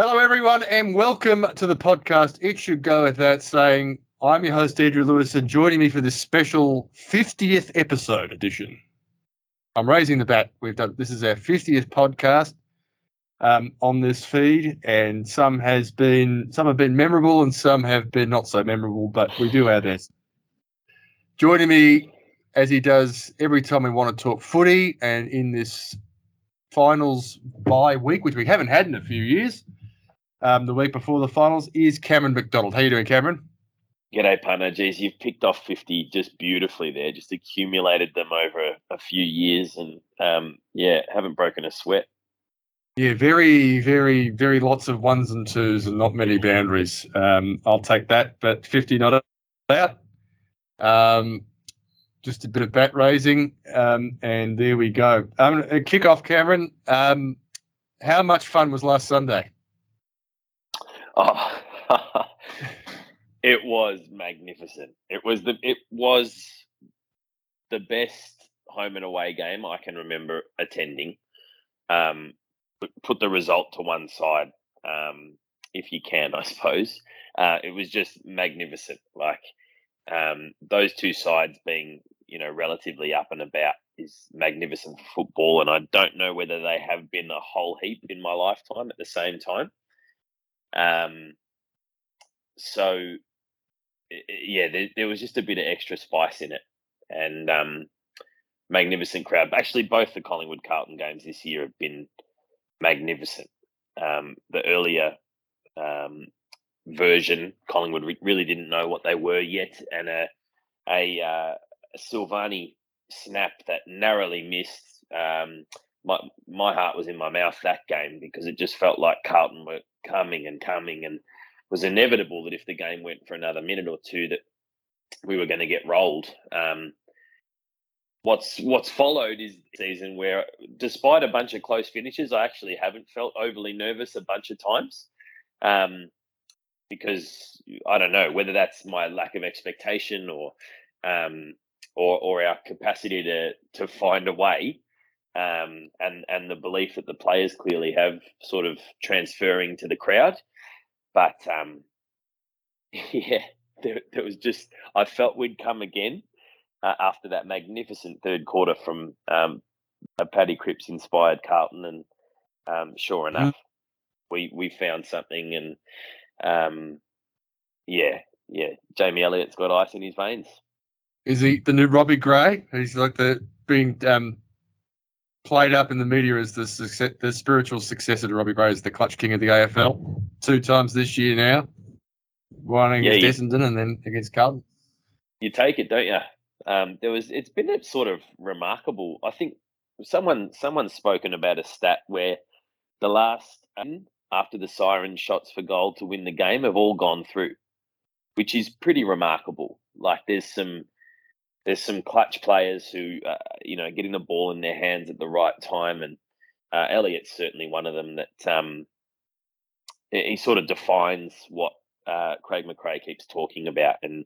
Hello, everyone, and welcome to the podcast. It should go without saying, I'm your host, Andrew Lewis, and joining me for this special 50th episode edition. I'm raising the bat. We've done this is our 50th podcast um, on this feed, and some has been some have been memorable and some have been not so memorable, but we do our best. Joining me as he does every time we want to talk footy, and in this finals bye week, which we haven't had in a few years, um, the week before the finals, is Cameron McDonald. How you doing, Cameron? G'day, punter. Geez, you've picked off 50 just beautifully there, just accumulated them over a, few years and, um, yeah, haven't broken a sweat. Yeah, very, very, very lots of ones and twos and not many boundaries. Um, I'll take that, but 50 not out. Um, just a bit of bat raising, um, and there we go. Um, kick off, Cameron. Um, how much fun was last Sunday? Oh, it was magnificent. It was the it was the best home and away game I can remember attending. Um, put the result to one side, um, if you can, I suppose. Uh, it was just magnificent. Like um, those two sides being, you know, relatively up and about is magnificent football, and I don't know whether they have been a whole heap in my lifetime at the same time. Um, so yeah, there, there, was just a bit of extra spice in it, and um, magnificent crowd. Actually, both the Collingwood Carlton games this year have been magnificent. Um, the earlier um, version, Collingwood really didn't know what they were yet, and a a, uh, a Silvagni snap that narrowly missed. Um, my my heart was in my mouth that game because it just felt like Carlton were coming and coming, and was inevitable that if the game went for another minute or two, that we were going to get rolled. Um, what's what's followed is season where, despite a bunch of close finishes, I actually haven't felt overly nervous a bunch of times. Um, because I don't know whether that's my lack of expectation or um, or, or our capacity to to find a way um, and and the belief that the players clearly have sort of transferring to the crowd. But um, yeah, there, there, was just I felt we'd come again uh, after that magnificent third quarter from um, a Paddy Cripps inspired Carlton, and um, sure enough, mm-hmm. we we found something, and um, yeah, yeah, Jamie Elliott's got ice in his veins. Is he the new Robbie Gray? He's like the being um, played up in the media as the success, the spiritual successor to Robbie Gray as the clutch king of the AFL two times this year now. One against yeah, Essendon and then against Carlton. You take it, don't you? Um, there was it's been a sort of remarkable. I think someone someone's spoken about a stat where the last after the siren shots for goal to win the game have all gone through, which is pretty remarkable. Like there's some there's some clutch players who, uh, you know, getting the ball in their hands at the right time, and uh, Elliott's certainly one of them. That um, he sort of defines what uh, Craig McRae keeps talking about and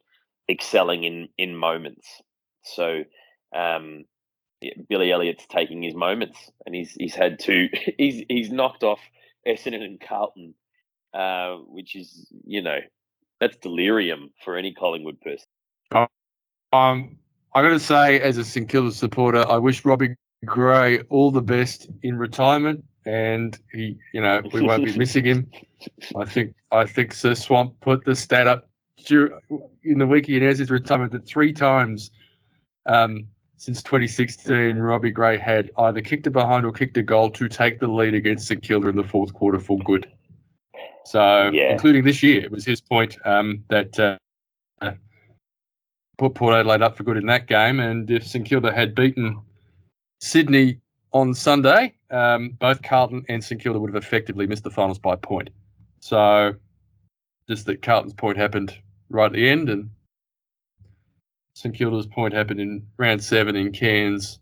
excelling in in moments. So um, yeah, Billy Elliott's taking his moments, and he's he's had two. He's he's knocked off Essendon and Carlton, uh, which is you know that's delirium for any Collingwood person. Um, I got to say, as a St Kilda supporter, I wish Robbie Gray all the best in retirement, and he, you know, we won't be missing him. I think I think Sir Swamp put the stat up in the week he announced his retirement that three times um, since 2016, Robbie Gray had either kicked it behind or kicked a goal to take the lead against St Kilda in the fourth quarter for good. So, yeah. including this year, it was his point um, that. Uh, put Port Adelaide up for good in that game. And if St Kilda had beaten Sydney on Sunday, um, both Carlton and St Kilda would have effectively missed the finals by a point. So just that Carlton's point happened right at the end, and St Kilda's point happened in round seven in Cairns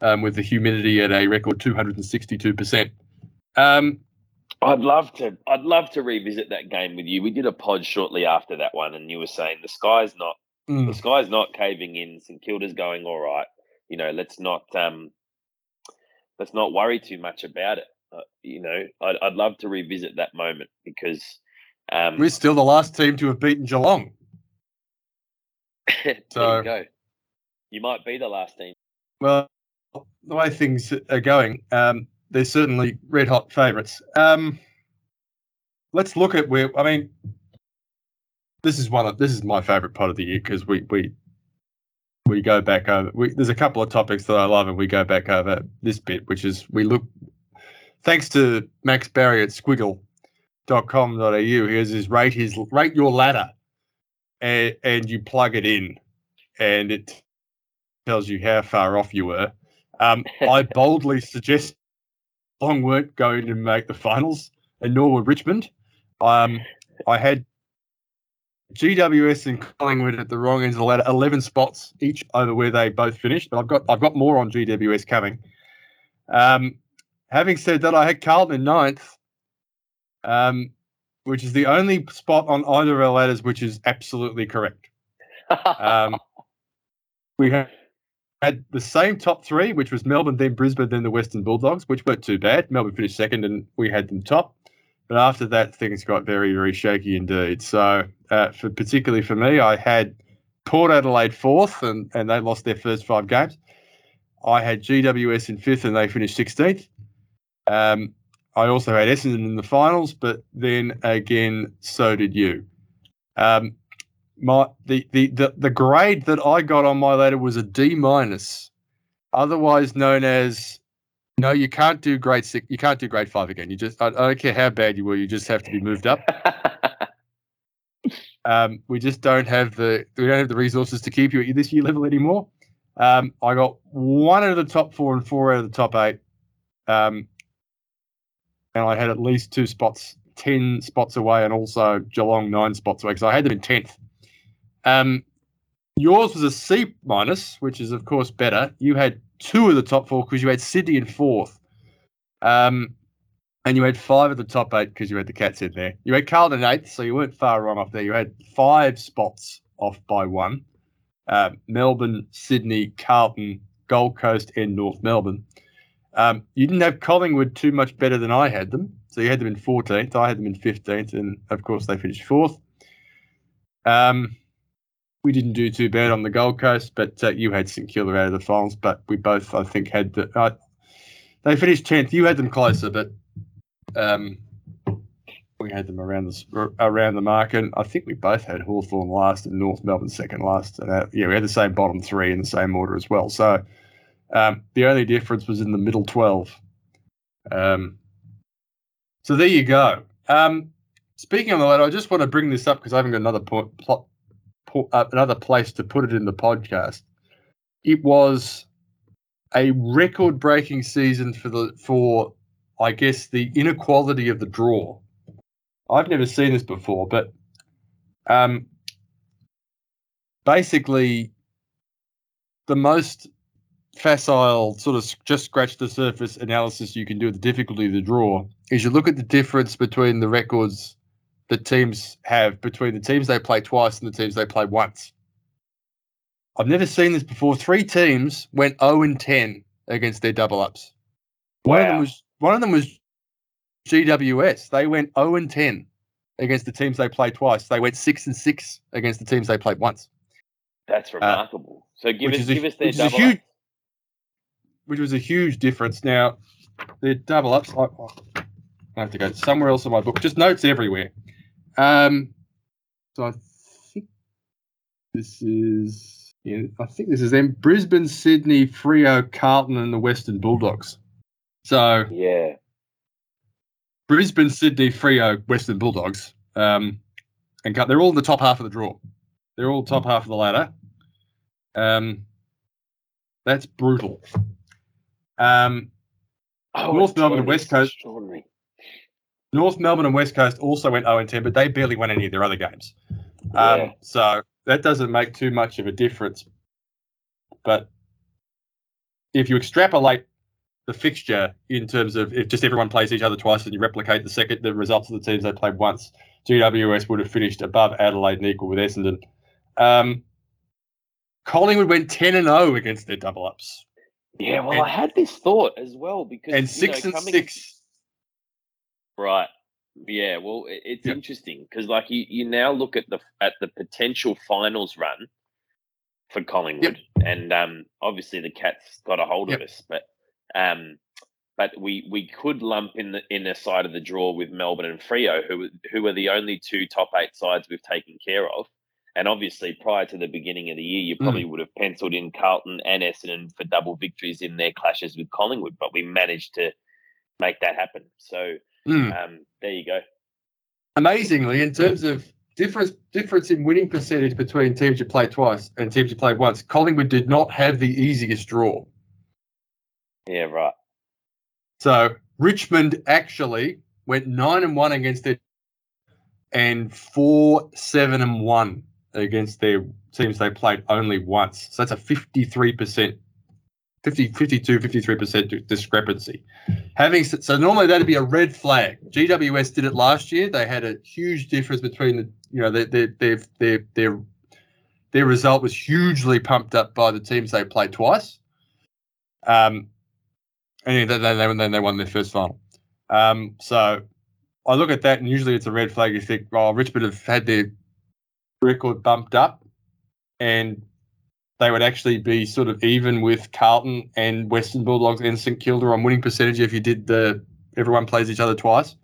um, with the humidity at a record 262%. Um, I'd love to. I'd love to revisit that game with you. We did a pod shortly after that one, and you were saying the sky's not Mm. The sky's not caving in. St Kilda's going all right. You know, let's not um, let's not worry too much about it. Uh, you know, I'd, I'd love to revisit that moment because um, We're still the last team to have beaten Geelong. there So- you go. You might be the last team. Well, the way things are going, um, they're certainly red hot favourites. Um, let's look at where. I mean, this is one of this is my favourite part of the year because we we we go back over. We, there's a couple of topics that I love, and we go back over this bit, which is we look. Thanks to Max Barry at squiggle.com.au, he has his rate his rate your ladder, and and you plug it in, and it tells you how far off you were. Um, I boldly suggest Long weren't going to make the finals, and nor were Richmond. Um, I had GWS and Collingwood at the wrong ends of the ladder, eleven spots each over where they both finished. But I've got I've got more on GWS coming. Um, having said that, I had Carlton in ninth, um, which is the only spot on either of our ladders which is absolutely correct. Um, we had, had the same top three, which was Melbourne, then Brisbane, then the Western Bulldogs, which weren't too bad. Melbourne finished second, and we had them top. But after that, things got very, very shaky indeed. So, uh, for particularly for me, I had Port Adelaide fourth, and, and they lost their first five games. I had GWS in fifth, and they finished 16th. Um, I also had Essendon in the finals, but then again, so did you. Um, my the, the the the grade that I got on my ladder was a D minus, otherwise known as no, you can't do grade six. You can't do grade five again. You just I, I don't care how bad you were. You just have to be moved up. Um, we just don't have the we don't have the resources to keep you at this year level anymore. Um, I got one out of the top four and four out of the top eight, um, and I had at least two spots, ten spots away, and also Geelong nine spots away because I had them in tenth. Um, yours was a C minus, which is of course better. You had two of the top four because you had Sydney in fourth. Um, and you had five of the top eight because you had the Cats in there. You had Carlton eighth, so you weren't far wrong off there. You had five spots off by one. Uh, Melbourne, Sydney, Carlton, Gold Coast, and North Melbourne. Um, you didn't have Collingwood too much better than I had them. So you had them in 14th. I had them in 15th. And of course, they finished fourth. Um, we didn't do too bad on the Gold Coast, but uh, you had St Kilda out of the finals. But we both, I think, had the. Uh, they finished 10th. You had them closer, but um, we had them around the around the mark, and I think we both had Hawthorn last and North Melbourne second last. And uh, yeah, we had the same bottom three in the same order as well. So um, the only difference was in the middle twelve. Um, so there you go. Um, speaking of that, I just want to bring this up because I haven't got another point, plot, uh, another place to put it in the podcast. It was a record-breaking season for the for I guess the inequality of the draw. I've never seen this before, but um, basically, the most facile sort of just scratch the surface analysis you can do of the difficulty of the draw is you look at the difference between the records that teams have between the teams they play twice and the teams they play once. I've never seen this before. Three teams went 0 and 10 against their double ups. One of them was one of them was GWS. They went 0 and 10 against the teams they played twice. They went 6 and 6 against the teams they played once, That's remarkable. so give Uh, us is a- us their which is a double huge- which was a huge difference. Now, the double ups, I, I have to go somewhere else in my book. Just notes everywhere. Um, so I think this is, yeah, I think this is them Brisbane, Sydney, Freo, Carlton, and the Western Bulldogs. So Yeah. Brisbane, Sydney, Freo, Western Bulldogs, um, and they're all in the top half of the draw. They're all top half of the ladder. Um, that's brutal. Um, Oh, North Melbourne and West Coast. North Melbourne and West Coast also went 0 and 10, but they barely won any of their other games. Yeah. Um, so that doesn't make too much of a difference. But if you extrapolate the fixture in terms of if just everyone plays each other twice and you replicate the second the results of the teams they played once, GWS would have finished above Adelaide and equal with Essendon. Um, Collingwood went 10 and 0 against their double ups. Yeah, well, And- I had this thought as well because And you know, 6 and coming- 6 Right. Yeah. Well, it's Yep. interesting because, like, you, you now look at the at the potential finals run for Collingwood, and um, obviously the Cats got a hold Yep. of us, but um, but we we could lump in the in the side of the draw with Melbourne and Freo, who who are the only two top eight sides we've taken care of. And obviously, prior to the beginning of the year, you Mm. probably would have penciled in Carlton and Essendon for double victories in their clashes with Collingwood, but we managed to make that happen. So Mm. um, there you go. Amazingly, in terms of difference difference in winning percentage between teams you played twice and teams you played once, Collingwood did not have the easiest draw. Yeah, right. So Richmond actually went nine and one against their and four, seven and one against their teams they played only once. So that's a 53%, 50, 52, 53% discrepancy. Having so normally that'd be a red flag. GWS did it last year. They had a huge difference between the you know their their their their their, result was hugely pumped up by the teams they played twice. Um, and then they, then they won their first final. Um, so I look at that, and usually it's a red flag. You think, oh, Richmond have had their record bumped up, and they would actually be sort of even with Carlton and Western Bulldogs and St Kilda on winning percentage if you did the everyone plays each other twice.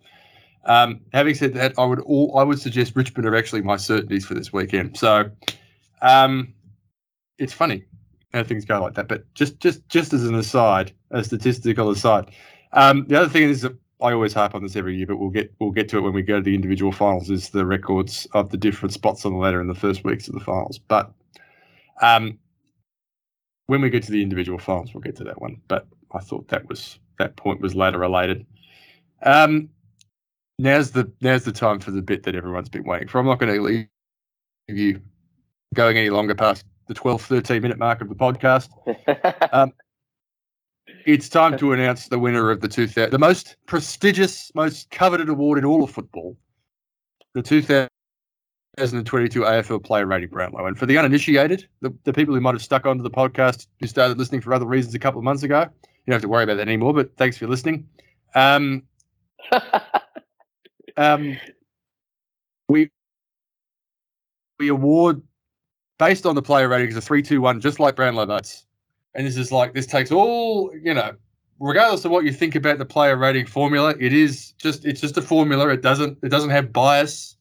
Um, having said that, I would all I would suggest Richmond are actually my certainties for this weekend. So um, it's funny how things go like that. But just just just as an aside, a statistical aside, um, the other thing is that I always harp on this every year, but we'll get we'll get to it when we go to the individual finals. Is the records of the different spots on the ladder in the first weeks of the finals. But um, when we get to the individual finals, we'll get to that one. But I thought that was that point was ladder related. Um, now's the now's the time for the bit that everyone's been waiting for. I'm not going to leave you going any longer past the 12, 13 minute mark of the podcast. Um, it's time to announce the winner of the 2000, the most prestigious, most coveted award in all of football, the 2022 AFL Player Rating Brownlow. And for the uninitiated, the, the people who might have stuck onto the podcast who started listening for other reasons a couple of months ago, you don't have to worry about that anymore. But thanks for listening. Um, um, we we award based on the player ratings a three two one, just like Brownlow votes. And this is like this takes all you know, regardless of what you think about the player rating formula, it is just it's just a formula. It doesn't it doesn't have bias.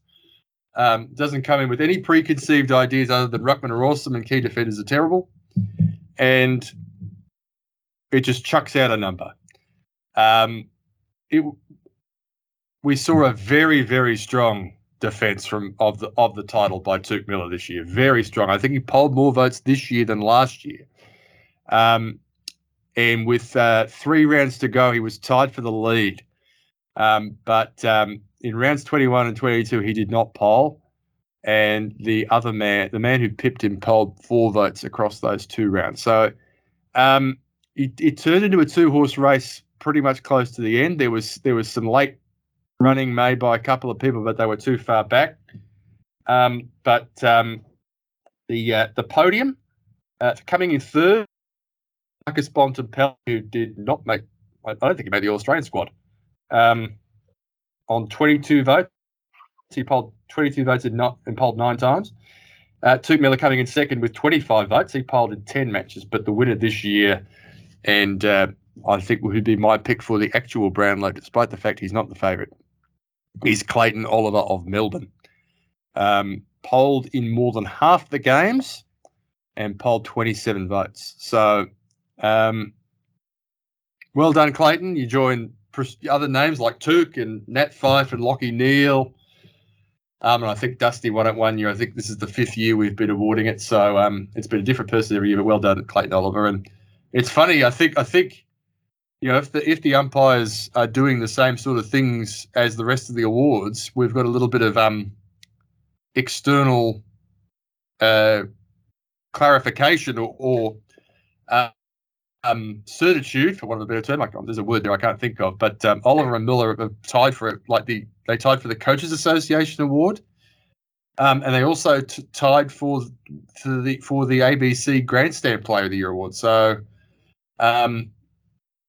Um, doesn't come in with any preconceived ideas other than Ruckman are awesome and key defenders are terrible, and it just chucks out a number. Um, it we saw a very very strong defense from of the of the title by Touk Miller this year. Very strong. I think he polled more votes this year than last year. Um, and with uh, three rounds to go, he was tied for the lead. Um, but um, in rounds 21 and 22, he did not poll. And the other man, the man who pipped him, polled four votes across those two rounds. So um, it, it turned into a two horse race pretty much close to the end. There was there was some late running made by a couple of people, but they were too far back. Um, but um, the uh, the podium uh, coming in third, Marcus Bontempelli, who did not make, I don't think he made the Australian squad, um, on 22 votes. He polled 22 votes not, and polled nine times. Uh, Miller coming in second with 25 votes. He polled in 10 matches, but the winner this year, and uh, I think would be my pick for the actual Brownlow, despite the fact he's not the favourite, is Clayton Oliver of Melbourne. Um, polled in more than half the games and polled 27 votes. So, um, well done, Clayton. You join pres- other names like Touk and Nat Fyfe and Lachie Neale. Um, and I think Dusty won it one year. I think this is the fifth year we've been awarding it. So um, it's been a different person every year, but well done, Clayton Oliver. And it's funny. I think I think you know if the if the umpires are doing the same sort of things as the rest of the awards, we've got a little bit of um external uh, clarification or, or uh, um, certitude, for want of a better term. Like, there's a word there I can't think of, but um, Oliver and Miller have tied for it. Like the they tied for the Coaches Association award, um, and they also t- tied for for the for the ABC Grandstand Player of the Year award. So, um,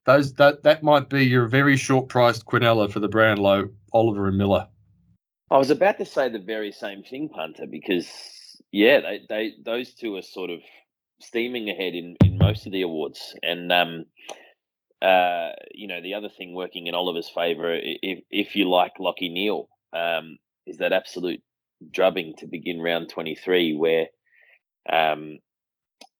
those that that might be your very short priced Quinella for the Brownlow, Oliver and Miller. I was about to say the very same thing, punter, because yeah, they, they those two are sort of steaming ahead in, in most of the awards, and um, uh, you know, the other thing working in Oliver's favour, if if you like Lachie Neale, um, is that absolute drubbing to begin round twenty three, where um,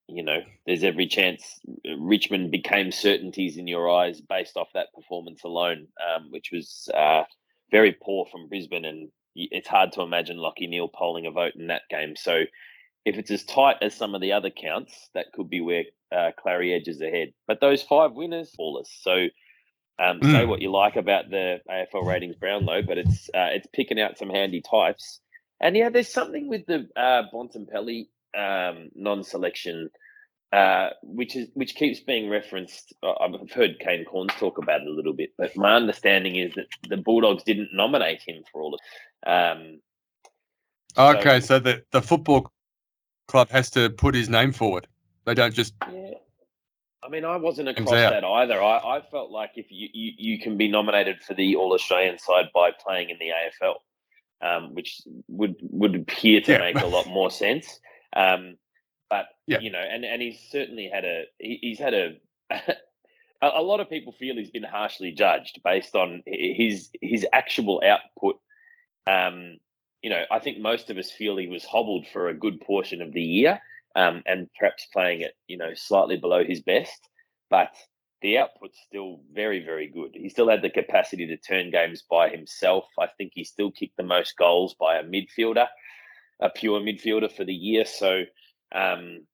you know, there's every chance Richmond became certainties in your eyes based off that performance alone, um, which was uh, very poor from Brisbane, and it's hard to imagine Lachie Neale polling a vote in that game. So, if it's as tight as some of the other counts, that could be where uh, Clary edges ahead. But those five winners, fallers. So, um, mm. say what you like about the AFL ratings Brownlow, but it's uh, it's picking out some handy types. And yeah, there's something with the uh, Bontempelli um, non-selection, uh, which is which keeps being referenced. I've heard Kane Cornes talk about it a little bit, but my understanding is that the Bulldogs didn't nominate him for all of. Um, okay, so, so the the football club has to put his name forward. They don't just. Yeah. I mean, I wasn't across that either. I, I felt like if you, you, you can be nominated for the All Australian side by playing in the AFL, um, which would would appear to yeah. make a lot more sense. Um, but yeah. you know, and and he's certainly had a he, he's had a. a lot of people feel he's been harshly judged based on his his actual output. Um, you know, I think most of us feel he was hobbled for a good portion of the year, um, and perhaps playing it, you know, slightly below his best. But the output's still very, very good. He still had the capacity to turn games by himself. I think he still kicked the most goals by a midfielder, a pure midfielder for the year. So, um,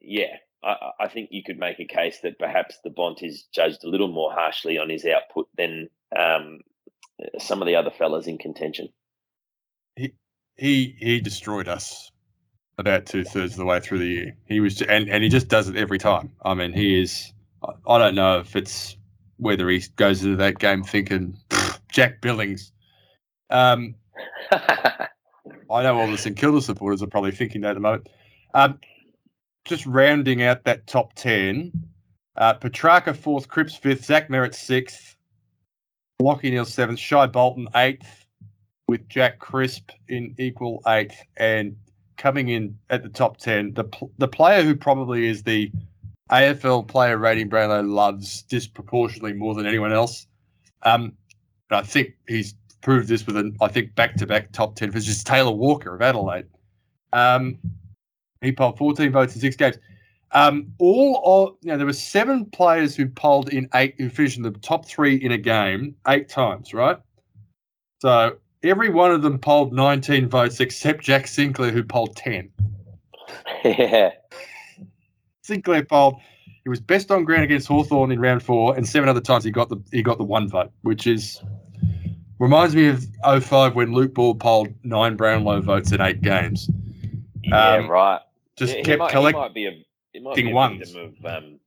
yeah, I, I, think you could make a case that perhaps the Bont is judged a little more harshly on his output than um, some of the other fellas in contention. He he destroyed us about two thirds of the way through the year. He was, and, and he just does it every time. I mean, he is. I don't know if it's whether he goes into that game thinking Jack Billings. Um, I know all the St Kilda supporters are probably thinking that at the moment. Um, just rounding out that top ten: uh, Petrarca fourth, Cripps fifth, Zach Merrett sixth, Lachie Neale seventh, Shai Bolton eighth, with Jack Crisp in equal eighth, and coming in at the top 10, the, the player who probably is the AFL player rating Brownlow loves disproportionately more than anyone else. Um, I think he's proved this with an, I think, back to back top 10 finishes. Taylor Walker of Adelaide. Um, he polled 14 votes in six games. Um, all of, you know, there were seven players who polled in eight, who finished in the top three in a game eight times, right? So Every one of them polled 19 votes except Jack Sinclair, who polled 10. Yeah. Sinclair polled. He was best on ground against Hawthorn in round four, and seven other times he got the he got the one vote, which is reminds me of 05 when Luke Ball polled nine Brownlow votes in eight games. Yeah, um, right. Just yeah, kept collecting might be a, it might be a ones. victim of um,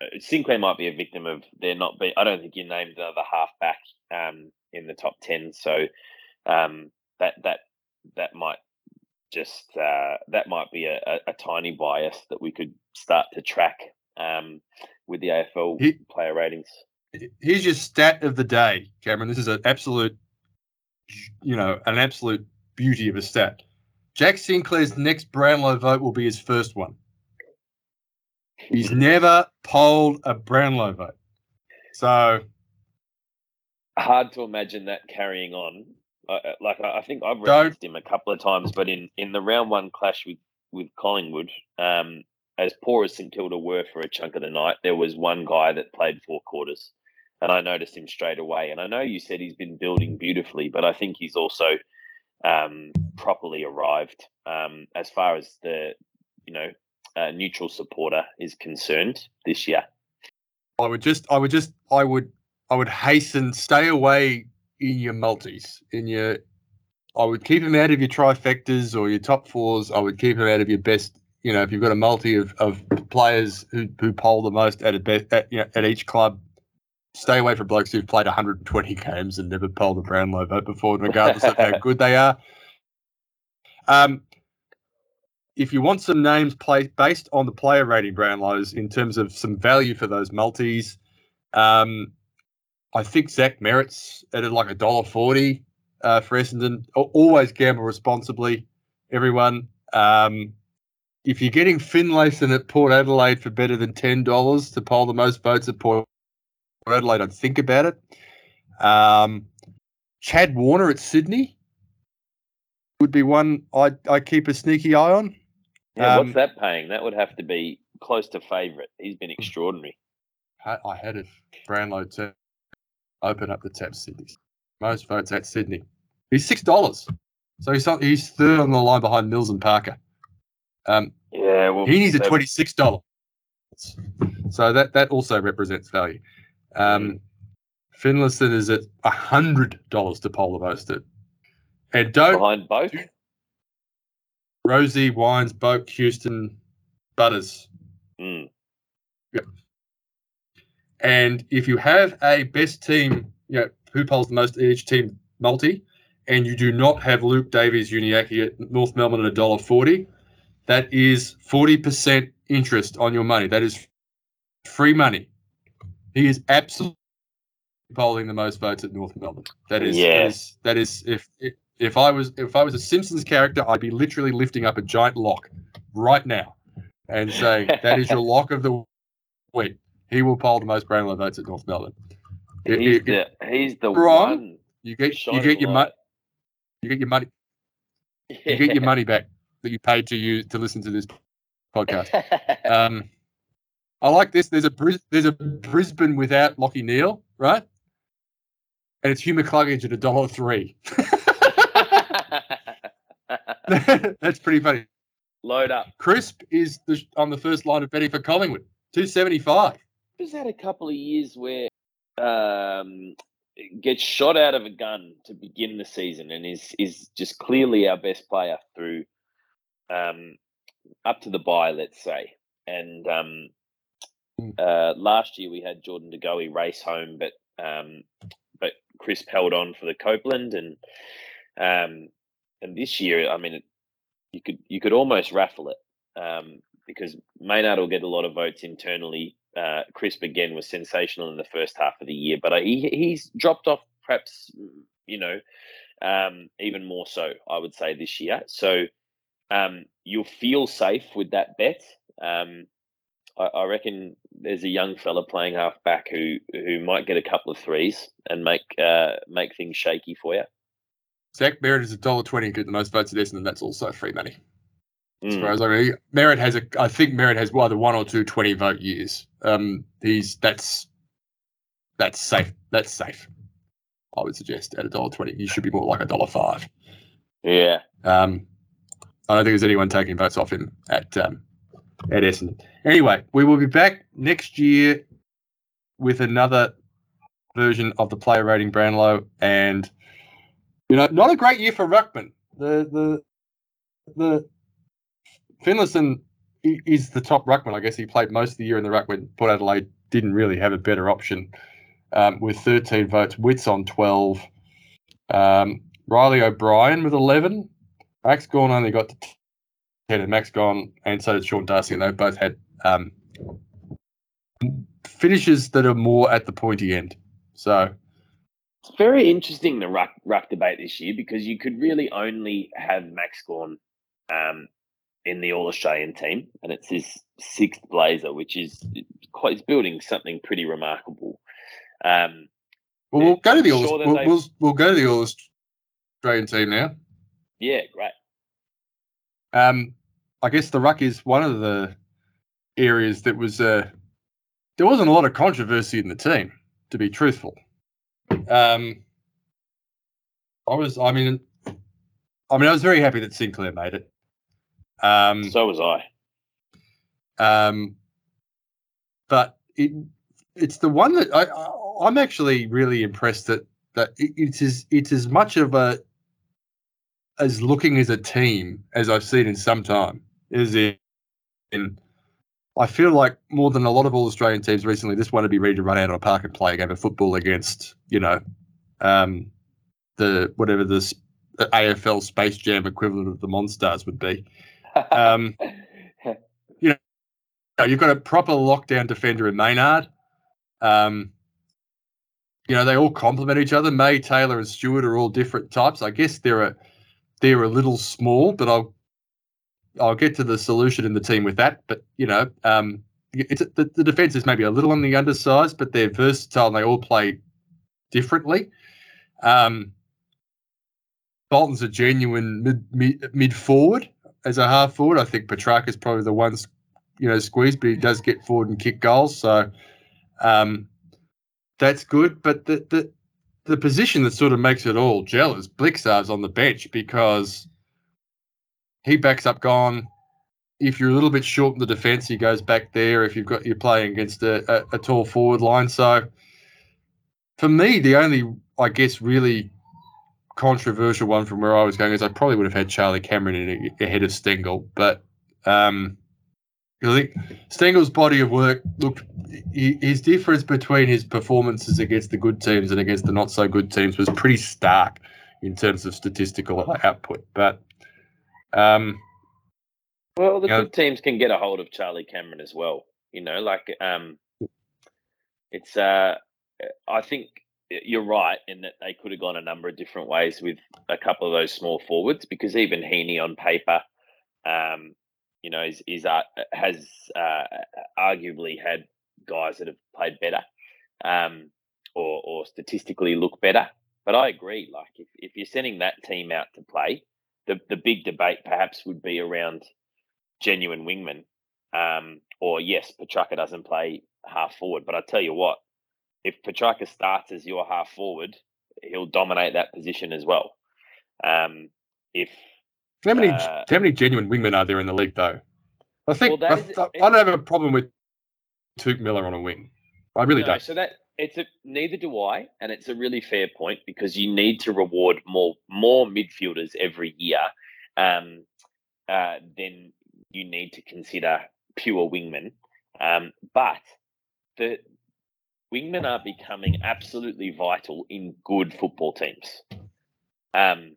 uh, Sinclair might be a victim of there not be. I don't think you named another halfback um, in the top ten, so um, that that that might just uh, that might be a, a, a, tiny bias that we could start to track um, with the AFL player ratings. Here's your stat of the day, Cameron. This is an absolute, you know, an absolute beauty of a stat. Jack Sinclair's next Brownlow vote will be his first one. He's never polled a Brownlow vote. So hard to imagine that carrying on uh, like I think I've referenced Don't. him a couple of times, but in, in the round one clash with with Collingwood, um, as poor as St Kilda were for a chunk of the night, there was one guy that played four quarters, and I noticed him straight away. And I know you said he's been building beautifully, but I think he's also um, properly arrived um, as far as the you know uh, neutral supporter is concerned this year. I would just, I would just, I would, I would hasten, stay away in your multis, in your I would keep them out of your trifectas or your top fours. I would keep them out of your best. You know, if you've got a multi of, of players who, who poll the most at a best at, you know, at each club, stay away from blokes who've played 120 games and never polled a Brownlow vote before, regardless of how good they are. Um, if you want some names play, based on the player rating Brownlows in terms of some value for those multis, Um, I think Zach Merrett's at like a dollar forty uh, for Essendon. Always gamble responsibly, everyone. Um, if you're getting Finlayson at Port Adelaide for better than ten dollars to poll the most votes at Port Adelaide, I'd think about it. Um, Chad Warner at Sydney would be one I I keep a sneaky eye on. Yeah, Um, what's that paying? That would have to be close to favourite. He's been extraordinary. I I had it Brownlow to open up the tab Sydney. Most votes at Sydney. He's six dollars, so he's he's third on the line behind Mills and Parker. Um, Yeah, well, he needs a twenty six dollars, so that that also represents value. Um, Finlayson is at hundred dollars to poll the most at, and don't behind both. Rozee Wines, Boak, Houston, Butters. Mm. And if you have a best team, you know, who polls the most each team multi, and you do not have Luke Davies Uniacke at North Melbourne at a dollar forty, that is forty percent interest on your money. That is free money. He is absolutely polling the most votes at North Melbourne. That is, Yeah. is, that is if, if if I was if I was a Simpsons character, I'd be literally lifting up a giant lock right now and saying that is your lock of the week. He will poll the most Brownlow votes at North Melbourne. He's the he's the Wrong. one. You get you get your money you get your money you get your money back that you paid to use to listen to this podcast. Um, I like this. There's a there's a Brisbane without Lachie Neale, right? And it's Hugh McCluggage at a dollar three. That's pretty funny. Load up. Crisp is the, on the first line of betting for Collingwood, two seventy five. Just had a couple of years where um, gets shot out of a gun to begin the season and is is just clearly our best player through um, up to the bye, let's say. And um, Mm. uh, last year we had Jordan De Goey race home, but um, but Crisp held on for the Copeland, and um, and this year, I mean, it, you could you could almost raffle it um, because Maynard will get a lot of votes internally. Uh, Crisp again was sensational in the first half of the year, but uh, he he's dropped off perhaps you know um, even more so I would say this year. So um, you'll feel safe with that bet. Um, I, I reckon there's a young fella playing half back who who might get a couple of threes and make uh, make things shaky for you. Zach Merrett is a dollar twenty, get the most votes at Essendon. That's also free money. As Mm. far as I know, Merrett has a. I think Merrett has either one or two 20 vote years. Um, he's that's that's safe. That's safe. I would suggest at a dollar twenty, you should be more like a dollar five. Yeah. Um, I don't think there's anyone taking votes off him at um, at Essendon. Anyway, we will be back next year with another version of the player rating Brownlow, and you know, not a great year for Ruckman. The the the Finlayson is the top ruckman. I guess he played most of the year in the ruck when Port Adelaide didn't really have a better option. Um, with 13 votes, Witts on 12, um, Reilly O'Brien with 11, Max Gawn only got to 10, and Max Gawn and so did Sean Darcy, and they both had um, finishes that are more at the pointy end. So, It's very interesting the ruck, ruck debate this year because you could really only have Max Gawn um, in the All Australian team, and it's his sixth Blazer, which is quite it's building something pretty remarkable. Um, well, we'll go to the All, that we'll, we'll, we'll go to the All Australian team now. yeah, great. Um, I guess the ruck is one of the areas that was uh, there wasn't a lot of controversy in the team, to be truthful. Um, I was, I mean, I mean, I was very happy that Sinclair made it. Um, So was I. um, but it, it's the one that I, I, I'm actually really impressed that that it, it's as it's as much of a as looking as a team as I've seen in some time. Is in, in I feel like more than a lot of all Australian teams recently, this one would be ready to run out on a park and play a game of football against you know um, the whatever this the AFL Space Jam equivalent of the Monstars would be. Um, know, you've got a proper lockdown defender in Maynard. Um, you know, they all complement each other. May, Taylor, and Stewart are all different types. I guess they're a they're a little small, but I'll I'll get to the solution in the team with that. But you know, um, it's the, the defense is maybe a little on the undersized, but they're versatile and they all play differently. Um, Bolton's a genuine mid, mid, mid forward as a half forward. I think Petrarca's probably the one, you know, squeeze, but he does get forward and kick goals. So um, that's good. But the, the the position that sort of makes it all gel is Blicavs on the bench because he backs up gone. If you're a little bit short in the defence, he goes back there. If you've got you're playing against a, a, a tall forward line, so for me, the only I guess really controversial one from where I was going is I probably would have had Charlie Cameron in ahead of Stengle, but um, I think Stengle's body of work looked his difference between his performances against the good teams and against the not so good teams was pretty stark in terms of statistical output. But um, well, the good know, teams can get a hold of Charlie Cameron as well. You know, like um, it's uh, I think you're right in that they could have gone a number of different ways with a couple of those small forwards because even Heeney on paper, um, you know, is, is uh, has uh, arguably had guys that have played better um, or, or statistically look better. But I agree. Like if, if you're sending that team out to play, the the big debate perhaps would be around genuine wingman. Um, or yes, Petrarca doesn't play half forward, but I tell you what, if Petrarca starts as your half forward, he'll dominate that position as well. Um, if how many uh, how many genuine wingmen are there in the league though? I think well, I, is, I, don't have a problem with Touk Miller on a wing. I really no, don't. So that it's a neither do I, and it's a really fair point because you need to reward more more midfielders every year. Um, uh, then you need to consider pure wingmen. Um, but the wingmen are becoming absolutely vital in good football teams. Um,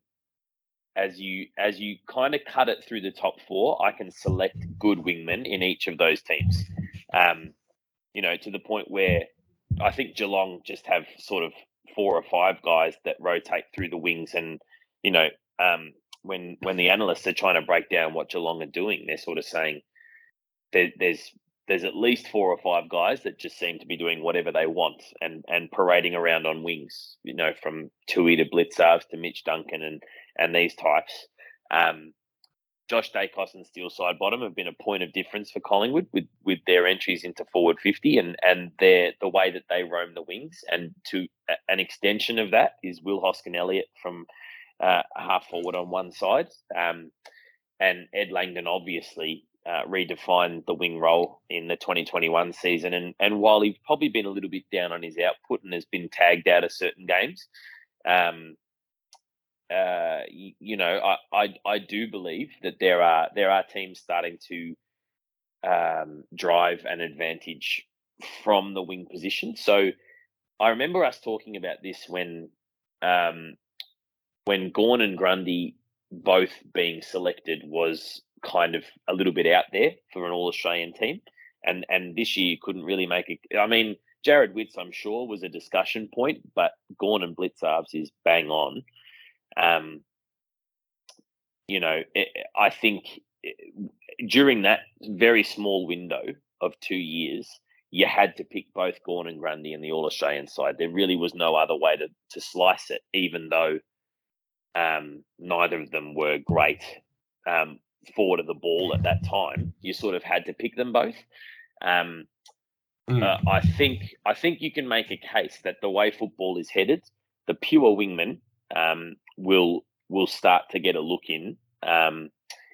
as you as you kind of cut it through the top four, I can select good wingmen in each of those teams. Um, you know, to the point where I think Geelong just have sort of four or five guys that rotate through the wings, and you know, um, when when the analysts are trying to break down what Geelong are doing, they're sort of saying there, there's there's at least four or five guys that just seem to be doing whatever they want and and parading around on wings. You know, from Tuohy to Blicavs to Mitch Duncan and and these types. Um, Josh Daicos and Steele Sidebottom have been a point of difference for Collingwood with with their entries into forward fifty and and their the way that they roam the wings. And to an extension of that is Will Hoskin Elliott from uh, half forward on one side. Um, and Ed Langdon obviously uh, redefined the wing role in the 2021 season. And and while he's probably been a little bit down on his output and has been tagged out of certain games, um, uh, you, you, know, I, I I do believe that there are there are teams starting to um, drive an advantage from the wing position. So I remember us talking about this when um, when Gawn and Grundy both being selected was kind of a little bit out there for an All Australian team, and and this year couldn't really make it. I mean, Jarrod Witts, I'm sure, was a discussion point, but Gawn and Blicavs is bang on. Um, you know, it, I think it, during that very small window of two years, you had to pick both Gawn and Grundy in the All Australian side. There really was no other way to, to slice it, even though um, neither of them were great um, forward of the ball at that time. You sort of had to pick them both. Um, mm. uh, I think I think you can make a case that the way football is headed, the pure wingman um, will will start to get a look in um,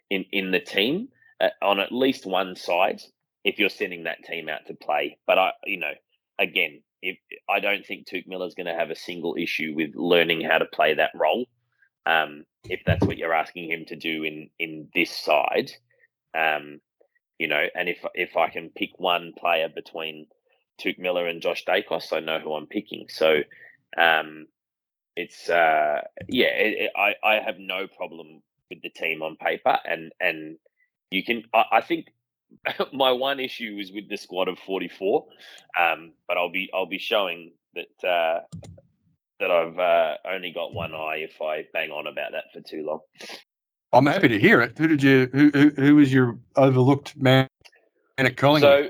in in the team uh, on at least one side if you're sending that team out to play. But I, you know, again, if I don't think Touk Miller's going to have a single issue with learning how to play that role um, if that's what you're asking him to do in in this side. Um, you know, and if if I can pick one player between Touk Miller and Josh Daicos, I know who I'm picking. So um, it's uh, yeah, it, it, I I have no problem with the team on paper, and and you can I, I think my one issue is with the squad of 44 um, but i'll be i'll be showing that uh, that I've uh, only got one eye if I bang on about that for too long. I'm happy to hear it. Who did you? Who who, who was your overlooked man at Collingwood? So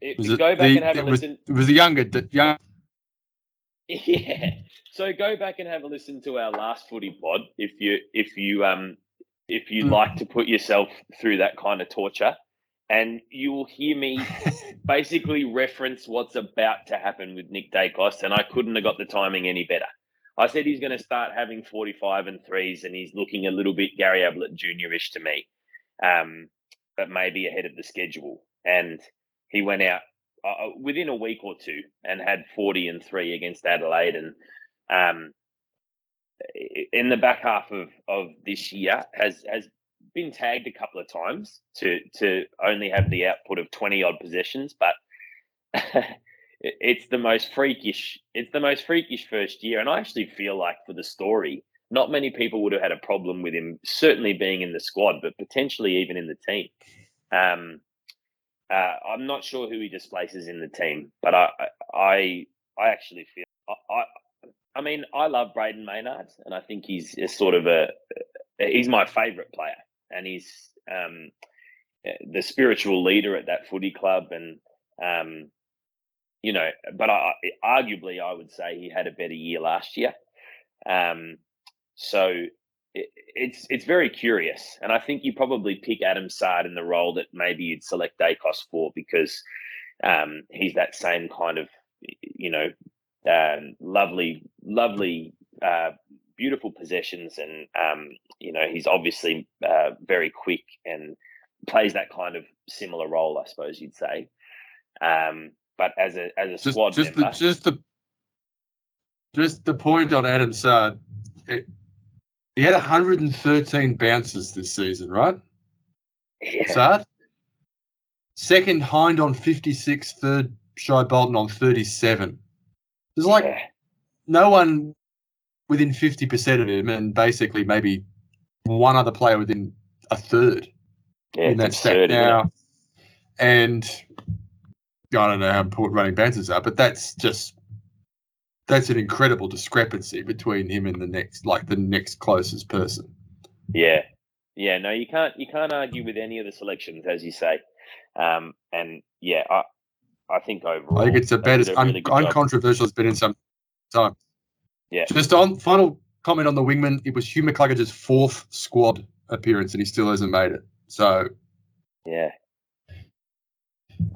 it, was go back the, and have a was, listen. It was the younger, the young. Yeah. So go back and have a listen to our last footy pod if you if you um if you mm. like to put yourself through that kind of torture, and you will hear me basically reference what's about to happen with Nick Daicos, and I couldn't have got the timing any better. I said he's going to start having 45 and threes, and he's looking a little bit Gary Ablett juniorish to me, um, but maybe ahead of the schedule. And he went out uh, uh, within a week or two and had 40 and three against Adelaide. And um, in the back half of, of this year has has been tagged a couple of times to to only have the output of 20 odd possessions, but it's the most freakish it's the most freakish first year. And I actually feel like for the story, not many people would have had a problem with him certainly being in the squad, but potentially even in the team. Um, uh, I'm not sure who he displaces in the team, but I I I actually feel I, I mean I love Brayden Maynard, and I think he's a sort of a he's my favourite player, and he's um, the spiritual leader at that footy club, and um, you know, but I, arguably I would say he had a better year last year. Um, so it, it's it's very curious, and I think you probably pick Adam Saad in the role that maybe you'd select Daicos for because um, he's that same kind of you know um, lovely, lovely, uh, beautiful possessions, and um, you know he's obviously uh, very quick and plays that kind of similar role, I suppose you'd say. Um, but as a as a just, squad just member, the, just the just the point on Adam Saad, it, he had 113 bounces this season, right? Yeah. Saad. Second Hind on 56, third Shai Bolton on 37. There's like yeah. no one within 50% of him, and basically maybe one other player within a third yeah, in that stat now. And I don't know how important running bounces are, but that's just that's an incredible discrepancy between him and the next, like the next closest person. Yeah, yeah. No, you can't you can't argue with any of the selections, as you say. Um, and yeah, I I think overall, I think it's about as un- uncontroversial has been in some time. Yeah. Just on final comment on the wingman, it was Hugh McCluggage's fourth squad appearance, and he still hasn't made it. So, yeah.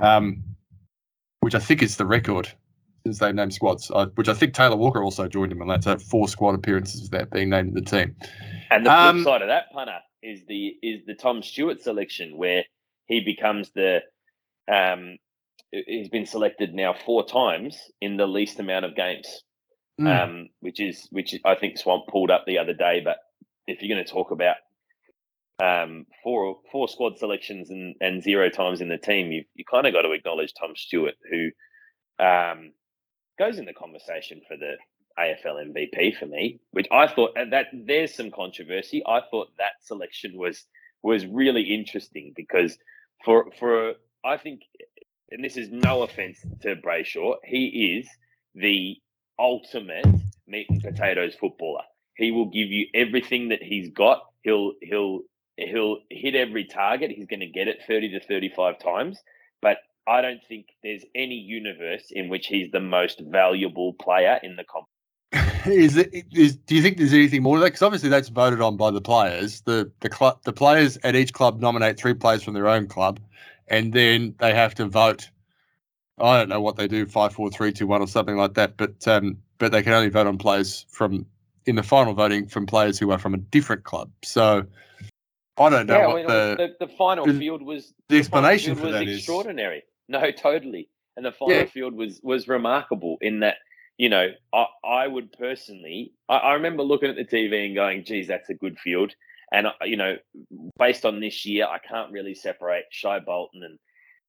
Um, which I think is the record since they've named squads, uh, which I think Taylor Walker also joined him on that. So four squad appearances without being named in the team. And the flip um, side of that punter is the is the Tom Stewart selection where he becomes the um he's been selected now four times in the least amount of games, mm. um, which is which I think Swamp pulled up the other day. But if you're going to talk about um, four four squad selections and, and zero times in the team, you you kind of got to acknowledge Tom Stewart, who um, goes in the conversation for the AFL MVP for me, which I thought that there's some controversy. I thought that selection was was really interesting because for for I think, and this is no offense to Brayshaw, he is the ultimate meat and potatoes footballer. He will give you everything that he's got. He'll he'll he'll hit every target. He's going to get it 30 to 35 times, but I don't think there's any universe in which he's the most valuable player in the comp. is it? Is, do you think there's anything more to that? Because obviously that's voted on by the players. The the club, the players at each club nominate three players from their own club, and then they have to vote. I don't know what they do, five, four, three, two, one, or something like that. But um, but they can only vote on players from in the final voting from players who are from a different club. So I don't know yeah, what I mean, the, the, the final field was the explanation for was that extraordinary. Is, no, totally. And the final yeah. field was was remarkable in that, you know, I, I would personally, I, I remember looking at the TV and going, geez, that's a good field. And, uh, you know, based on this year, I can't really separate Shai Bolton and,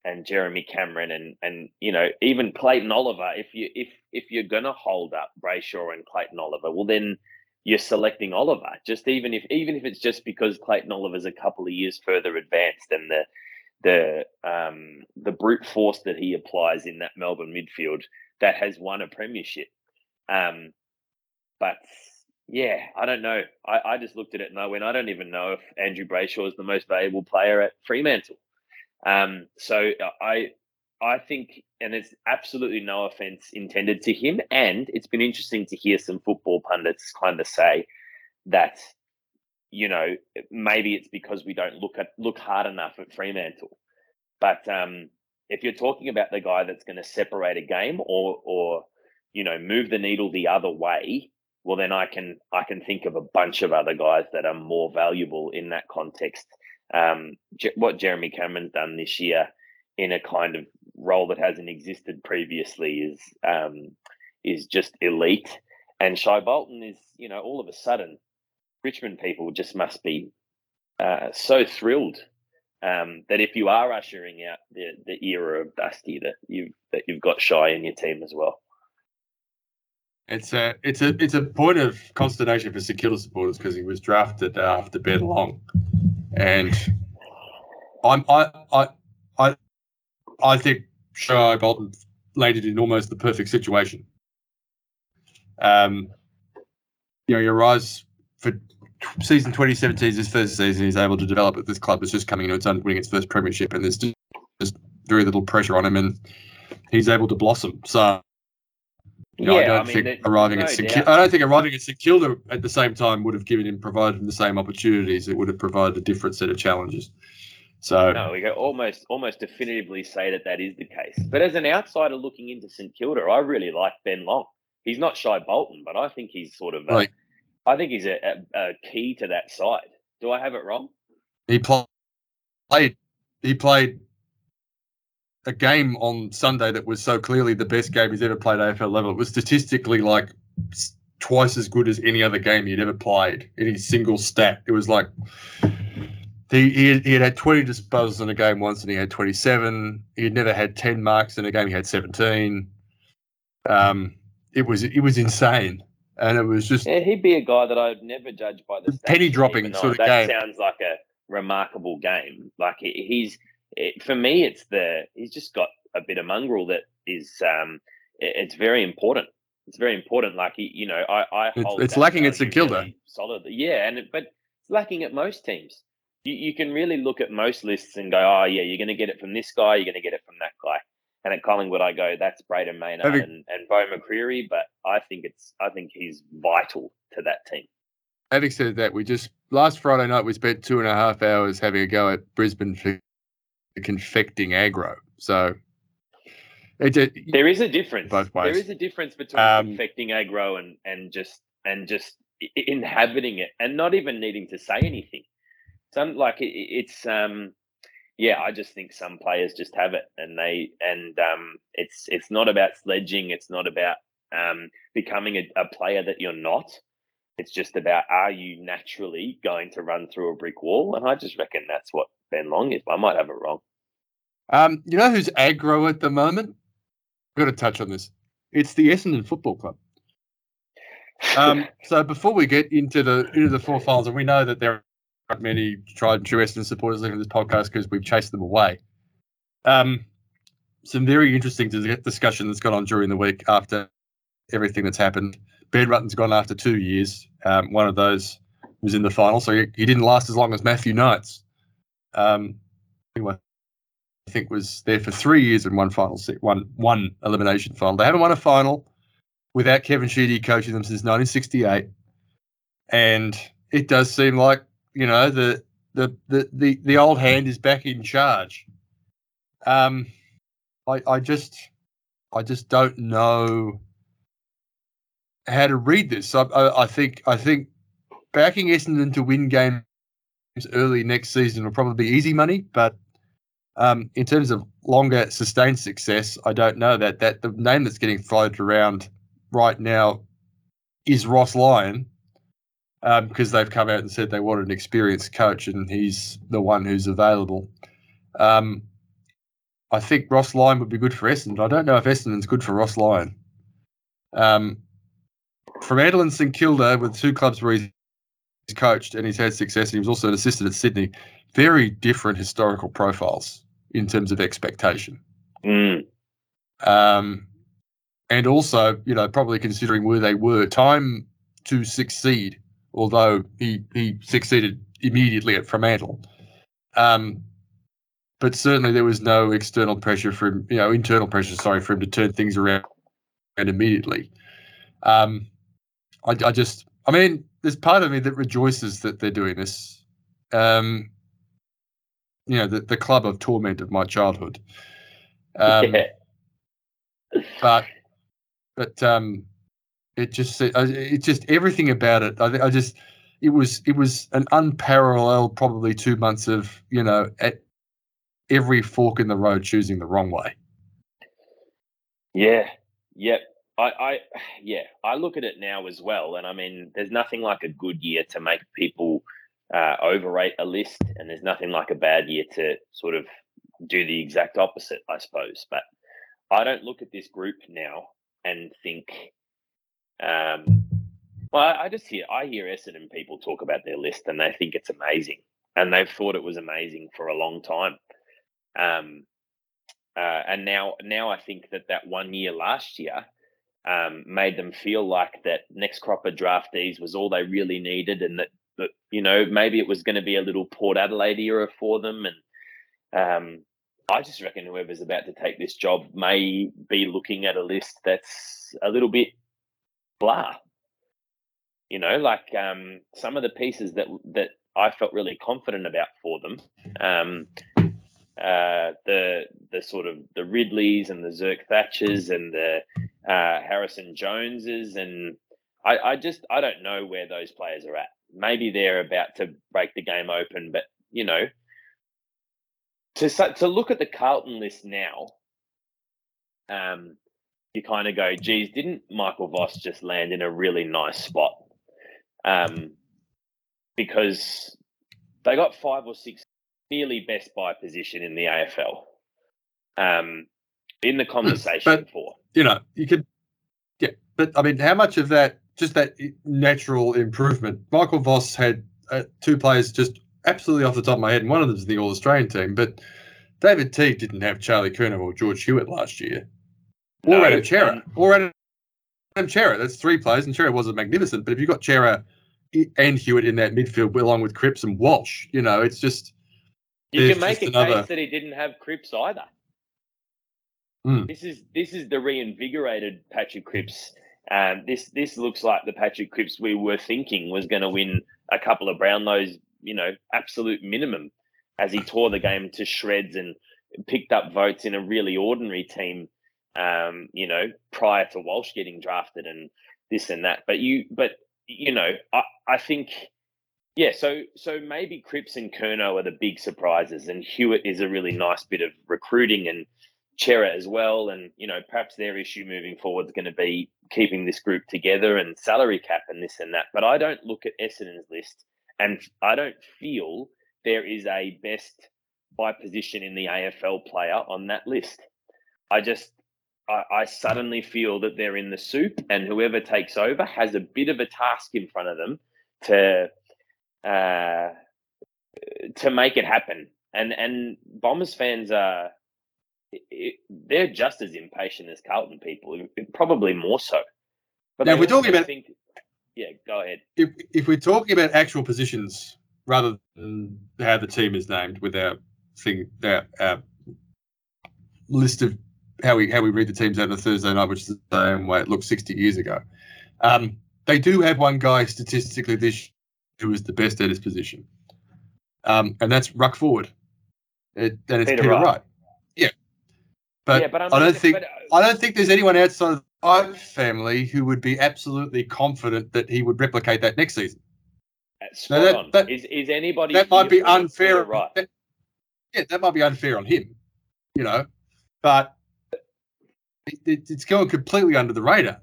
and Jeremy Cameron and, and, you know, even Clayton Oliver. If you, if, if you're to hold up Brayshaw and Clayton Oliver, well, then you're selecting Oliver. Just even if, even if it's just because Clayton Oliver's a couple of years further advanced and the, the um, the brute force that he applies in that Melbourne midfield that has won a premiership. Um, but yeah, I don't know. I, I just looked at it and I went, I don't even know if Andrew Brayshaw is the most valuable player at Fremantle. Um, so uh, I I think, and it's absolutely no offense intended to him. And it's been interesting to hear some football pundits kind of say that, you know, maybe it's because we don't look at look hard enough at Fremantle. But um, if you're talking about the guy that's going to separate a game or or you know move the needle the other way, well then I can I can think of a bunch of other guys that are more valuable in that context. Um, what Jeremy Cameron's done this year in a kind of role that hasn't existed previously is um, is just elite. And Shai Bolton is, you know, all of a sudden, Richmond people just must be uh, so thrilled um, that if you are ushering out the, the era of Dusty, that you that you've got Shai in your team as well. It's a it's a it's a point of consternation for St Kilda supporters because he was drafted after Ben Long, and I'm I I I I think Shai Bolton landed in almost the perfect situation. Um, you know, your rise for season 2017 is his first season. He's able to develop at this club. It's just coming into its own, winning its first premiership, and there's just, just very little pressure on him, and he's able to blossom. So, you know, yeah, I don't I mean, think arriving no at St. Kilda, I don't think arriving at St Kilda at the same time would have given him provided him the same opportunities. It would have provided a different set of challenges. So no, we can almost almost definitively say that that is the case. But as an outsider looking into St Kilda, I really like Ben Long. He's not Shai Bolton, but I think he's sort of. A, right. I think he's a, a, a, key to that side. Do I have it wrong? He played. He played a game on Sunday that was so clearly the best game he's ever played AFL level. It was statistically like twice as good as any other game he'd ever played. in Any single stat, it was like he, he, had, he had had 20 disposals in a game once and he had 27. He had never had 10 marks in a game. He had 17. Um, it was it was insane, and it was just yeah. He'd be a guy that I'd never judge by the penny dropping sort of that game. Sounds like a remarkable game. Like he's it, for me, it's the he's just got a bit of mongrel that is um, it, it's very important. It's very important. Like you know, I I hold it's, it's lacking at St Kilda. Really solid, yeah, and but it's lacking at most teams you, you can really look at most lists and go, oh yeah, you're going to get it from this guy, you're going to get it from that guy. And at Collingwood, I go, that's Brayden Maynard and, and Beau McCreery, but I think it's I think he's vital to that team. Having said that, we just last Friday night we spent two and a half hours having a go at Brisbane for confecting aggro. So it, it, there is a difference. Both ways. There is a difference between um, confecting aggro and and just and just inhabiting it and not even needing to say anything some like it, it's um yeah i just think some players just have it and they and um it's it's not about sledging it's not about um becoming a, a player that you're not it's just about are you naturally going to run through a brick wall and i just reckon that's what ben long is i might have it wrong um you know who's aggro at the moment i've got to touch on this it's the essendon football club um, so before we get into the into the four finals, and we know that there are many tried and true Essendon supporters listening to this podcast because we've chased them away. Um, some very interesting discussion that's gone on during the week after everything that's happened. Ben Rutten's gone after two years. Um, one of those was in the final, so he, he didn't last as long as Matthew Knights. Um, anyway, I think was there for three years and one final, one one elimination final. They haven't won a final without Kevin Sheedy coaching them since 1968, and it does seem like you know the the the the, the old hand is back in charge. Um, I I just I just don't know how to read this. I, I, I think I think backing Essendon to win early next season will probably be easy money, but um, in terms of longer sustained success, I don't know that that the name that's getting floated around right now is Ross Lyon, because um, they've come out and said they want an experienced coach, and he's the one who's available. Um, I think Ross Lyon would be good for Essendon. I don't know if Essendon's good for Ross Lyon. Um, from Adelaide and St Kilda, with two clubs where he's coached and he's had success, and he was also an assistant at Sydney. Very different historical profiles in terms of expectation. Mm. Um, and also, you know, probably considering where they were, time to succeed. Although he he succeeded immediately at Fremantle, um, but certainly there was no external pressure for him, you know, internal pressure, sorry, for him to turn things around and immediately. Um, I, I just, I mean, there's part of me that rejoices that they're doing this. Um, you know, the, the club of torment of my childhood. Um, yeah. But, but um, it just, it just everything about it. I, I just, it was, it was an unparalleled, probably two months of, you know, at every fork in the road choosing the wrong way. Yeah. Yep. I, I, yeah, I look at it now as well, and I mean, there's nothing like a good year to make people uh, overrate a list, and there's nothing like a bad year to sort of do the exact opposite, I suppose. But I don't look at this group now and think, um, well, I just hear I hear Essendon people talk about their list, and they think it's amazing, and they've thought it was amazing for a long time. Um, uh, and now, now I think that that one year last year um, made them feel like that next crop of draftees was all they really needed, and that, that you know maybe it was going to be a little Port Adelaide era for them. And um, I just reckon whoever's about to take this job may be looking at a list that's a little bit blah. You know, like um, some of the pieces that that I felt really confident about for them. Uh, the the sort of the Ridleys and the Zerk Thatchers and the uh, Harrison Joneses and I, I just I don't know where those players are at. Maybe they're about to break the game open, but you know, to to look at the Carlton list now, um, you kind of go, geez, didn't Michael Voss just land in a really nice spot? Um, because they got five or six nearly best buy position in the AFL. Um, in the conversation but, for you know you could yeah, but I mean, how much of that just that natural improvement? Michael Voss had uh, two players just absolutely off the top of my head, and one of them is the All Australian team, but. David Teague didn't have Charlie Curnow or George Hewitt last year. Or no, Adam Cerra. Or Adam, Adam Cerra. That's three players, and Cerra wasn't magnificent. But if you've got Cerra and Hewitt in that midfield along with Cripps and Walsh, you know, it's just you can make a another... case that he didn't have Cripps either. Mm. This is this is the reinvigorated Patrick Cripps. Um, this this looks like the Patrick Cripps we were thinking was going to win a couple of Brownlows, you know, absolute minimum, as he tore the game to shreds and picked up votes in a really ordinary team. Um, you know, prior to Walsh getting drafted and this and that. But you, but you know, I, I think yeah, so so maybe Cripps and Curnow are the big surprises, and Hewitt is a really nice bit of recruiting, and Cerra as well. And you know, perhaps their issue moving forward is going to be keeping this group together and salary cap and this and that. But I don't look at Essendon's list, and I don't feel there is a best by position in the AFL player on that list. I just I, I suddenly feel that they're in the soup, and whoever takes over has a bit of a task in front of them to uh, to make it happen. And and Bombers fans are it, they're just as impatient as Carlton people, probably more so. But now, we're talking about. Think, yeah, go ahead. If if we're talking about actual positions rather than how the team is named with our thing, our, our list of how we how we read the teams out on a Thursday night, which is the same way it looked 60 years ago. Um, they do have one guy statistically this who is the best at his position. Um, and that's ruck forward. It, and it's Peter, Peter Wright. Wright. Yeah. But, yeah, but I, don't think but, uh, I don't think there's anyone outside of my family who would be absolutely confident that he would replicate that next season. So that, that, is, is anybody that might be unfair right? That, yeah, that might be unfair on him, you know, but it, it, it's going completely under the radar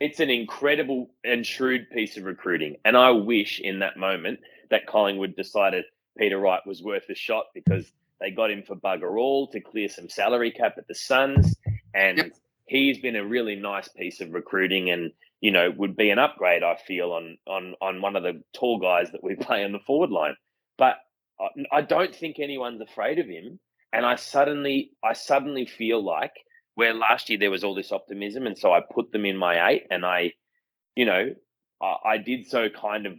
it's an incredible and shrewd piece of recruiting. And I wish in that moment that Collingwood decided Peter Wright was worth a shot because they got him for bugger all to clear some salary cap at the Suns. And yep. he's been a really nice piece of recruiting and, you know, would be an upgrade, I feel, on on on one of the tall guys that we play on the forward line. But I don't think anyone's afraid of him. And I suddenly I suddenly feel like where last year there was all this optimism, and so I put them in my eight, and I, you know, I, I did so kind of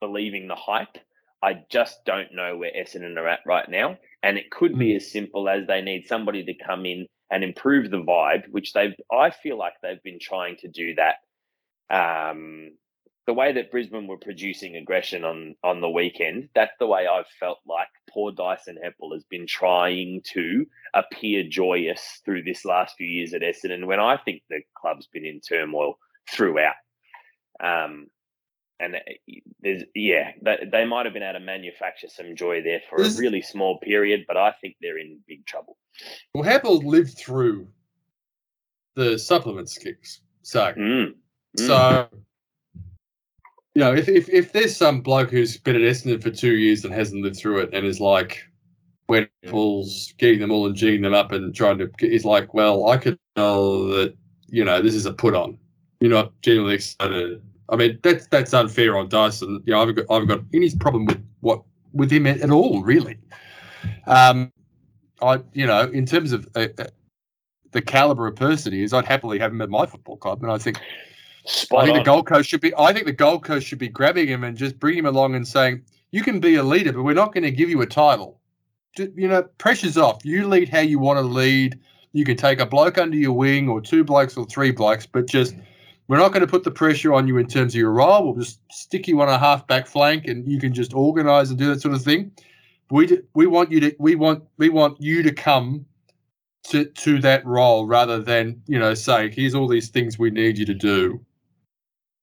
believing the hype. I just don't know where Essendon are at right now, and it could be as simple as they need somebody to come in and improve the vibe, which they've. I feel like they've been trying to do that. Um, the way that Brisbane were producing aggression on on the weekend, that's the way I've felt like poor Dyson Heppell has been trying to appear joyous through this last few years at Essendon when I think the club's been in turmoil throughout. Um, and uh, there's yeah, they, they might have been able to manufacture some joy there for a really small period, but I think they're in big trouble. Well, Heppell lived through the supplements kicks, so mm. Mm. so you know, if, if if there's some bloke who's been at Essendon for two years and hasn't lived through it and is like when pulls getting them all and geeing them up and trying to is like, well, I could tell that you know this is a put on. You're not genuinely excited. I mean, that's that's unfair on Dyson. You know, I've got I've got any problem with what with him at, at all, really. Um, I you know, in terms of uh, uh, the caliber of person he is, I'd happily have him at my football club, and I think Spot I think on. the Gold Coast should be. I think the Gold Coast should be grabbing him and just bring him along and saying, "You can be a leader, but we're not going to give you a title. Just, you know, pressure's off. You lead how you want to lead. You can take a bloke under your wing, or two blokes, or three blokes, but just mm. we're not going to put the pressure on you in terms of your role. We'll just stick you on a half back flank, and you can just organise and do that sort of thing. We we want you to we want we want you to come." To, to that role rather than you know say here's all these things we need you to do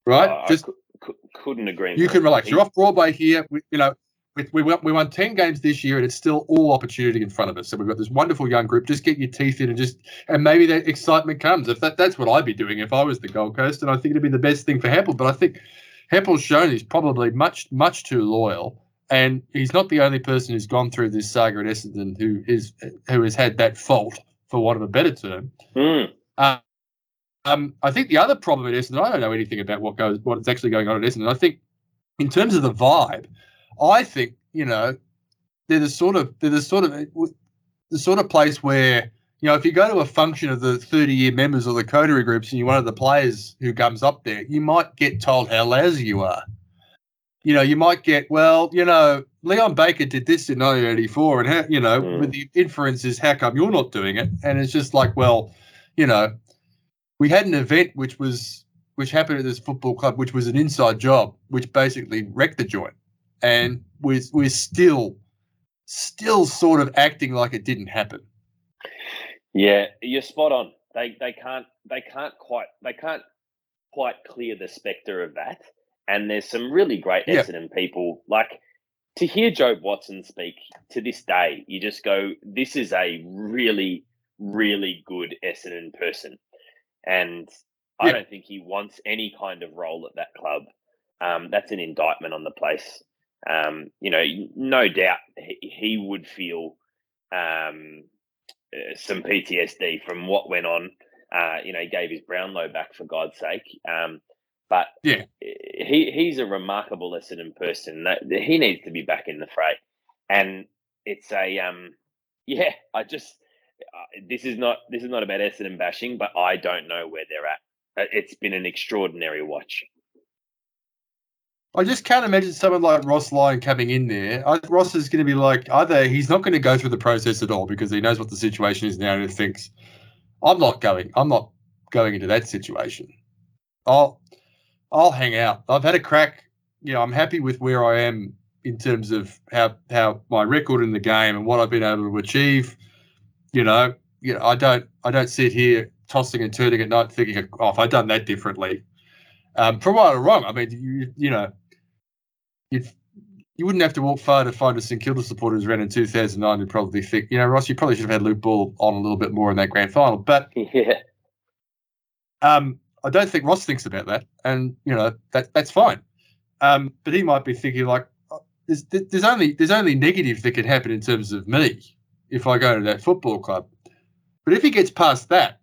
right? I Just cou- couldn't agree. you can relax. You're off Broadway here. We, you know, we, we won we won ten games this year, and it's still all opportunity in front of us. So we've got this wonderful young group. Just get your teeth in and just and maybe that excitement comes. If that that's what I'd be doing if I was the Gold Coast, and I think it'd be the best thing for Heppell. But I think Heppell's shown he's probably much much too loyal. And he's not the only person who's gone through this saga at Essendon who is who has had that fault, for want of a better term. Mm. Um, I think the other problem at Essendon, I don't know anything about what goes, what's actually going on at Essendon. I think, in terms of the vibe, I think you know they're the sort of they're the sort of the sort of place where you know if you go to a function of the thirty year members or the coterie groups and you're one of the players who comes up there, you might get told how lousy you are. You know, you might get well, you know, Leon Baker did this in 1984, and how, you know, Mm. with the inference is how come you're not doing it? And it's just like, well, you know, we had an event which was which happened at this football club, which was an inside job, which basically wrecked the joint, and we're we're still still sort of acting like it didn't happen. Yeah, you're spot on. They they can't they can't quite they can't quite clear the spectre of that. And there's some really great Yeah. Essendon people like to hear Jobe Watson speak to this day. You just go, this is a really really good Essendon person, and I don't think he wants any kind of role at that club. Um, that's an indictment on the place. Um, you know, no doubt he, he would feel um, uh, some PTSD from what went on. Uh, you know, he gave his Brownlow back for God's sake. Um, but Yeah. he he's a remarkable Essendon person. That he needs to be back in the fray, and it's a um, yeah. I just uh, this is not this is not about Essendon bashing, but I don't know where they're at. Uh, It's been an extraordinary watch. I just can't imagine someone like Ross Lyon coming in there. I, Ross is going to be like, either he's not going to go through the process at all because he knows what the situation is now and he thinks, I'm not going. I'm not going into that situation. I'll, I'll hang out. I've had a crack. You know, I'm happy with where I am in terms of how how my record in the game and what I've been able to achieve. You know, you know, I don't I don't sit here tossing and turning at night thinking, oh, if I'd done that differently. Um, for right or wrong, I mean, you you know, you you wouldn't have to walk far to find a St Kilda supporter who's ran in 2009 who'd probably think, you know, Ross, you probably should have had Luke Ball on a little bit more in that grand final. But Yeah, um, I don't think Ross thinks about that, and you know that that's fine. Um, but he might be thinking like, oh, there's there's only there's only negative that can happen in terms of me if I go to that football club. But if he gets past that,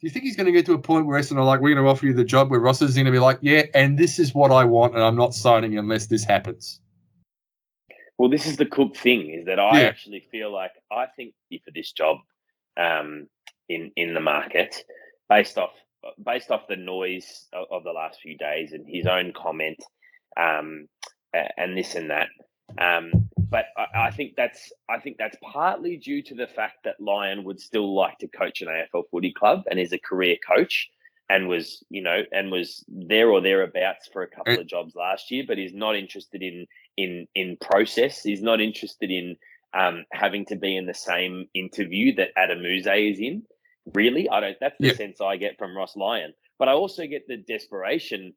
do you think he's going to get to a point where Essendon are like, we're going to offer you the job, where Ross is going to be like, yeah, and this is what I want, and I'm not signing unless this happens. Well, this is the Cook thing is that I Yeah. actually feel like I think for this job, um, in in the market based off based off the noise of, of the last few days and his own comment um, and this and that. Um, but I, I, think that's I think that's partly due to the fact that Lyon would still like to coach an AFL footy club and is a career coach and was you know and was there or thereabouts for a couple of jobs last year, but he's not interested in in in process. He's not interested in um, having to be in the same interview that Adem is in. Really, I don't. That's the yeah. sense I get from Ross Lyon. But I also get the desperation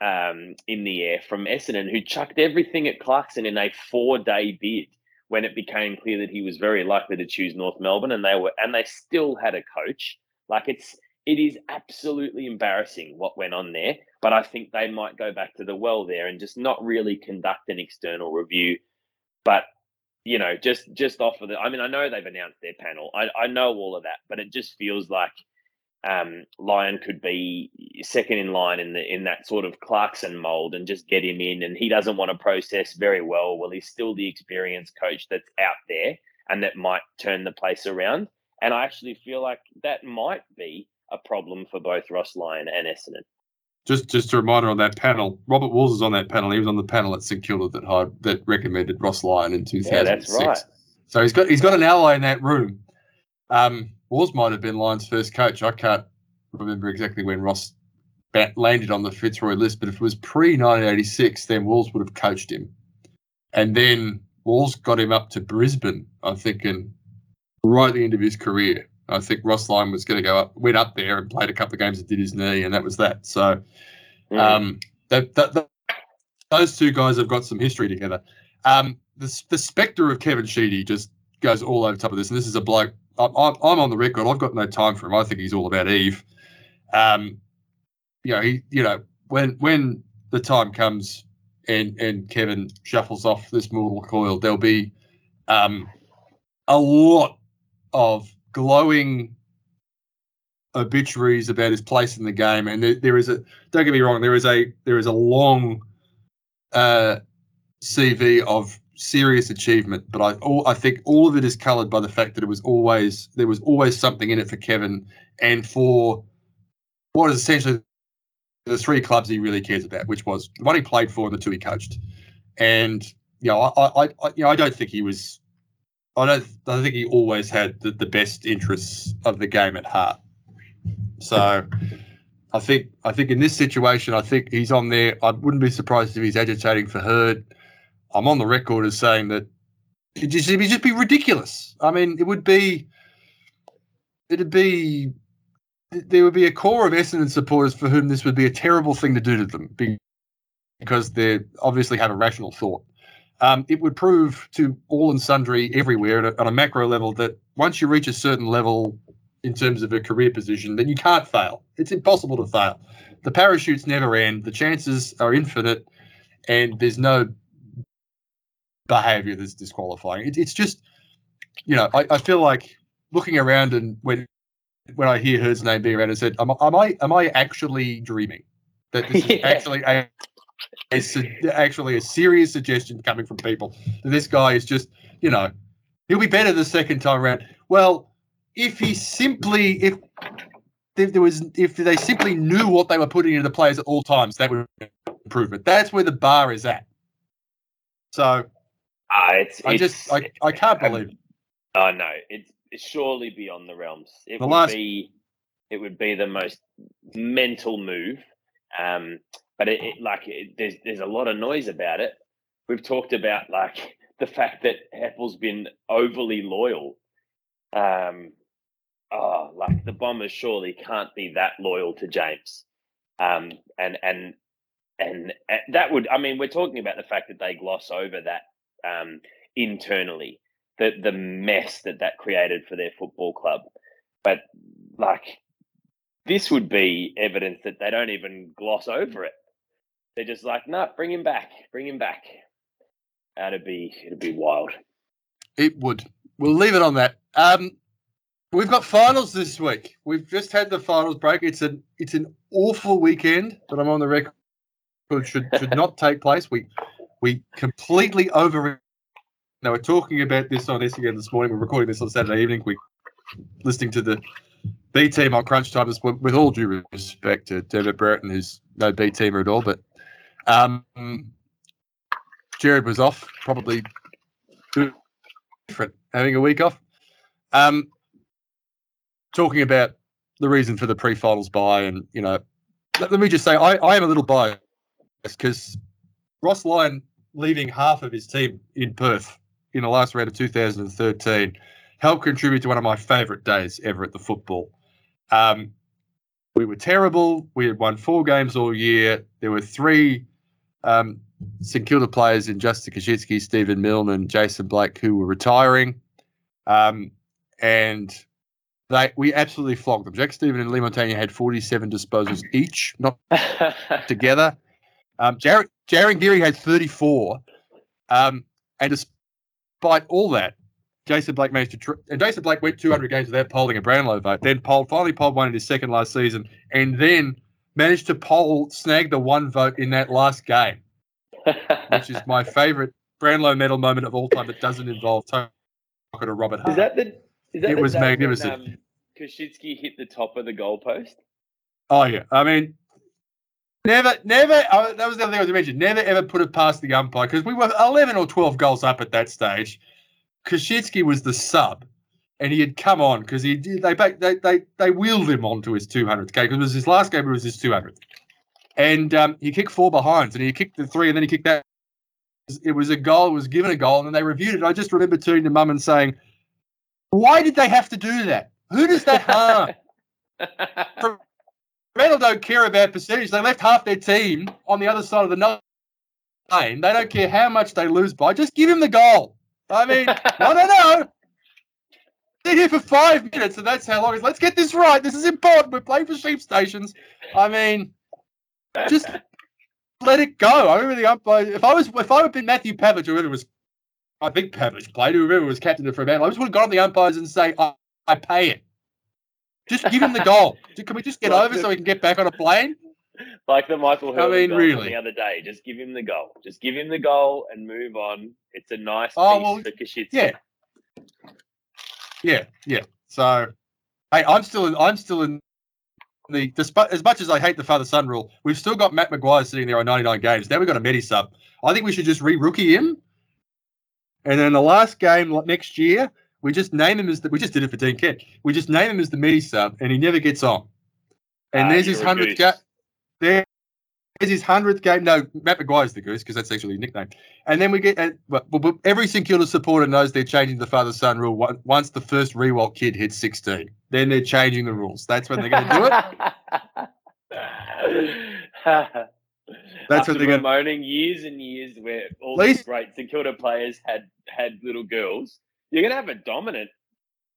um, in the air from Essendon, who chucked everything at Clarkson in a four-day bid when it became clear that he was very likely to choose North Melbourne, and they were, and they still had a coach. Like it's, it is absolutely embarrassing what went on there. But I think they might go back to the well there and just not really conduct an external review, but you know, just just offer the. I mean, I know they've announced their panel. I I know all of that, but it just feels like um, Lyon could be second in line in the in that sort of Clarkson mold and just get him in. And he doesn't want to process very well. Well, he's still the experienced coach that's out there and that might turn the place around. And I actually feel like that might be a problem for both Ross Lyon and Essendon. Just just a reminder on that panel, Robert Walls is on that panel. He was on the panel at St Kilda that hired, that recommended Ross Lyon in 2006. Yeah, that's right. So he's got he's got an ally in that room. Um, Walls might have been Lyon's first coach. I can't remember exactly when Ross landed on the Fitzroy list, but if it was pre 1986, then Walls would have coached him. And then Walls got him up to Brisbane, I think, and right at the end of his career. I think Ross Lyon was going to go up, went up there and played a couple of games and did his knee, and that was that. So, mm. um, that, that, that, those two guys have got some history together. Um, the, the spectre of Kevin Sheedy just goes all over top of this, and this is a bloke I'm, I'm on the record. I've got no time for him. I think he's all about Eve. Um, you know, he, you know, when when the time comes and and Kevin shuffles off this mortal coil, there'll be um, a lot of glowing obituaries about his place in the game, and there, there is a don't get me wrong, there is a there is a long uh, CV of serious achievement, but I all, I think all of it is coloured by the fact that it was always there was always something in it for Kevin and for what is essentially the three clubs he really cares about, which was the one he played for and the two he coached. And you know, I, I, I you know I don't think he was I don't I think he always had the, the best interests of the game at heart. So I think I think in this situation, I think he's on there. I wouldn't be surprised if he's agitating for Hird. I'm on the record as saying that it just, it'd just be ridiculous. I mean, it would be, it'd be, there would be a core of Essendon supporters for whom this would be a terrible thing to do to them because they obviously have a rational thought. Um, it would prove to all and sundry everywhere a, on a macro level that once you reach a certain level in terms of a career position, then you can't fail. It's impossible to fail. The parachutes never end. The chances are infinite, and there's no behavior that's disqualifying. It, it's just, you know, I, I, feel like looking around and when when I hear Hird's name being around, I said, am, am I am I actually dreaming that this is yeah. actually a, a, actually a serious suggestion coming from people that this guy is just, you know, he'll be better the second time around. Well, if he simply if if there was if they simply knew what they were putting into the players at all times, that would improve it. That's where the bar is at. So uh, it's, I it's, just I, I can't believe it. Oh no, it's, it's surely beyond the realms. It the would last... be it would be the most mental move. Um, but it, it like it, there's there's a lot of noise about it. We've talked about like the fact that Heppell's been overly loyal. Um, oh, like the Bombers surely can't be that loyal to James. Um, and and and that would I mean we're talking about the fact that they gloss over that um, internally, the the mess that that created for their football club. But like, this would be evidence that they don't even gloss over it. They're just like, no, nah, bring him back, bring him back. That'd be it'd be wild. It would. We'll leave it on that. Um, we've got finals this week. We've just had the finals break. It's an it's an awful weekend, that I'm on the record should should not take place. We we completely over. Now we're talking about this on Instagram this morning. We're recording this on Saturday evening. We're listening to the B team on crunch time, with, all due respect to David Brereton, who's no B teamer at all, but um, Jared was off, probably different, having a week off. Um, talking about the reason for the pre-finals bye, and you know, let, let me just say, I, I am a little biased because Ross Lyon leaving half of his team in Perth in the last round of 2013 helped contribute to one of my favourite days ever at the football. Um, we were terrible. We had won four games all year. There were three um, St Kilda players in Justin Koschitzke, Stephen Milne, and Jason Blake who were retiring. Um, and they we absolutely flogged them. Jack Steven and Leigh Montagna had 47 disposals each, not together. Um, Jared, Jarryn Geary had 34. Um, and despite all that, Jason Blake managed to, and Jason Blake went 200 games without polling a Brownlow vote. Then polled, finally polled one in his second last season, and then managed to poll, snag the one vote in that last game, which is my favourite Brownlow medal moment of all time that doesn't involve talking to Robert Hart. Is that the? Is that it the was magnificent. When, um, hit the top of the goalpost. Oh yeah, I mean, never, never. Oh, that was the other thing I was mentioning. Never ever put it past the umpire because we were eleven or twelve goals up at that stage. Koschitzke was the sub, and he had come on because he did. They they they they wheeled him onto his 200th game because it was his last game. It was his 200th, and um, he kicked four behinds, and he kicked the three, and then he kicked that. It was a goal. It was given a goal, and then they reviewed it. I just remember turning to mum and saying, "Why did they have to do that? Who does that harm?" Fremantle don't care about percentage. They left half their team on the other side of the lane. They don't care how much they lose by. Just give him the goal. I mean, no, no, no. Sit here for five minutes, and that's how long it is. Let's get this right. This is important. We're playing for sheep stations. I mean, just let it go. I remember the umpire. If I was, if I had been Matthew Pavlich, or whoever was, I think Pavlich played, whoever was captain of Fremantle, I just would have gone on the umpires and say, I, I pay it. Just give him the goal. Can we just get Like over the- so we can get back on a plane? like the Michael I Hurley mean, goal really. the other day. Just give him the goal. Just give him the goal and move on. It's a nice Oh, piece well, for. Yeah. Yeah, yeah. So, hey, I'm still in. I'm still in the. Despite as much as I hate the father son rule, we've still got Matt Maguire sitting there on 99 games. Now we've got a medi sub. I think we should just re-rookie him, and then the last game next year, we just name him as the. We just did it for Dean Kent. We just name him as the medi sub, and he never gets on. And Ah, there's his hundredth game. There. There's his hundredth game. No, Matt Maguire's the goose because that's actually his nickname. And then we get, but, but every St Kilda supporter knows they're changing the father son rule once the first Riewoldt kid hits 16. Then they're changing the rules. That's when they're going to do it. That's After what they're gonna- bemoaning years and years where all Least- these great St Kilda players had had little girls. You're gonna have a dominant.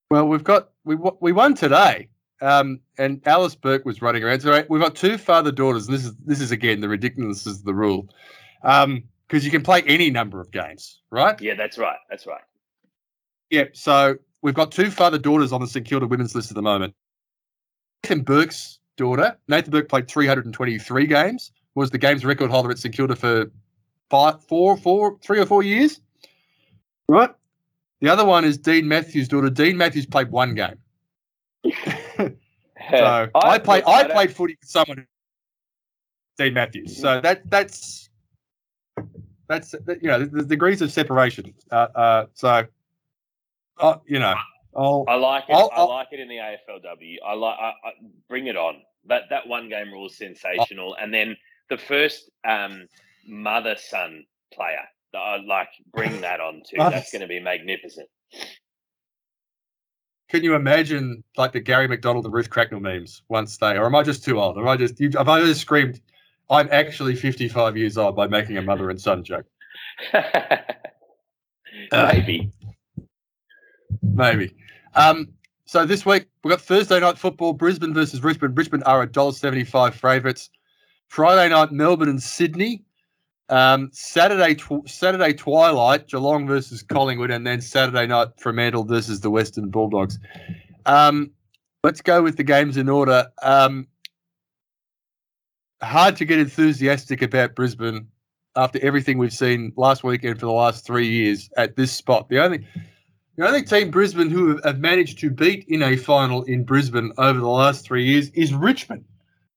Well, we've got we we won today, um, and Alice Burke was running around. So we've got two father daughters. And this is this is again the ridiculous is the rule, because you can play any number of games, right? Yeah, that's right. That's right. Yeah, so we've got two father daughters on the St Kilda women's list at the moment. Nathan Burke's daughter, Nathan Burke played 323 games, was the games record holder at St Kilda for five, four, four, three or four years. Right. The other one is Dean Matthews' daughter. Dean Matthews played one game. So I, played. I played footy with someone. Dean Matthews. So that that's that's that- you know the, the degrees of separation. Uh, uh, so, uh, you know, I'll I like it. I'll- I I'll- like it in the AFLW. I like. I, I, bring it on. That that one game rule is sensational. And then the first um, mother son player. I like bring that on too. Mother- That's going to be magnificent. Can you imagine like the Garry McDonald and Ruth Cracknell memes once they, or am I just too old? Am I just, you, have I just screamed, I'm actually 55 years old by making a mother and son joke? Maybe. Maybe. Um, so this week we've got Thursday night football, Brisbane versus Richmond. Richmond are a $1.75 favourites. Friday night, Melbourne and Sydney. Um, Saturday, tw- Saturday twilight, Geelong versus Collingwood, and then Saturday night, Fremantle versus the Western Bulldogs. Um, let's go with the games in order. Um, hard to get enthusiastic about Brisbane after everything we've seen last weekend for the last three years at this spot. The only The only team Brisbane who have managed to beat in a final in Brisbane over the last three years is Richmond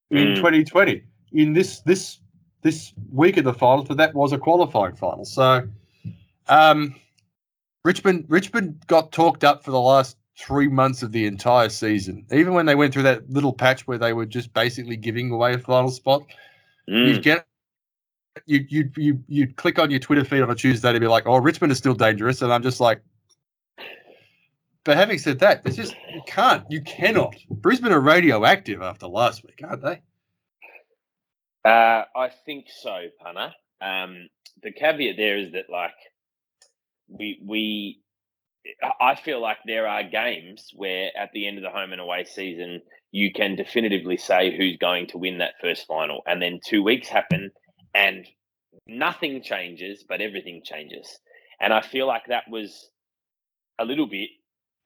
in Mm. 2020. In this this this week of the finals, but that was a qualifying final. So, um, Richmond Richmond got talked up for the last three months of the entire season. Even when they went through that little patch where they were just basically giving away a final spot, Mm. you'd get you you you you'd click on your Twitter feed on a Tuesday to be like, oh, Richmond is still dangerous, and I'm just like. But having said that, it's just you can't, you cannot. Brisbane are radioactive after last week, aren't they? Uh, I think so, Pana. Um, the caveat there is that, like, we we, I feel like there are games where at the end of the home and away season, you can definitively say who's going to win that first final, and then two weeks happen, and nothing changes, but everything changes. And I feel like that was a little bit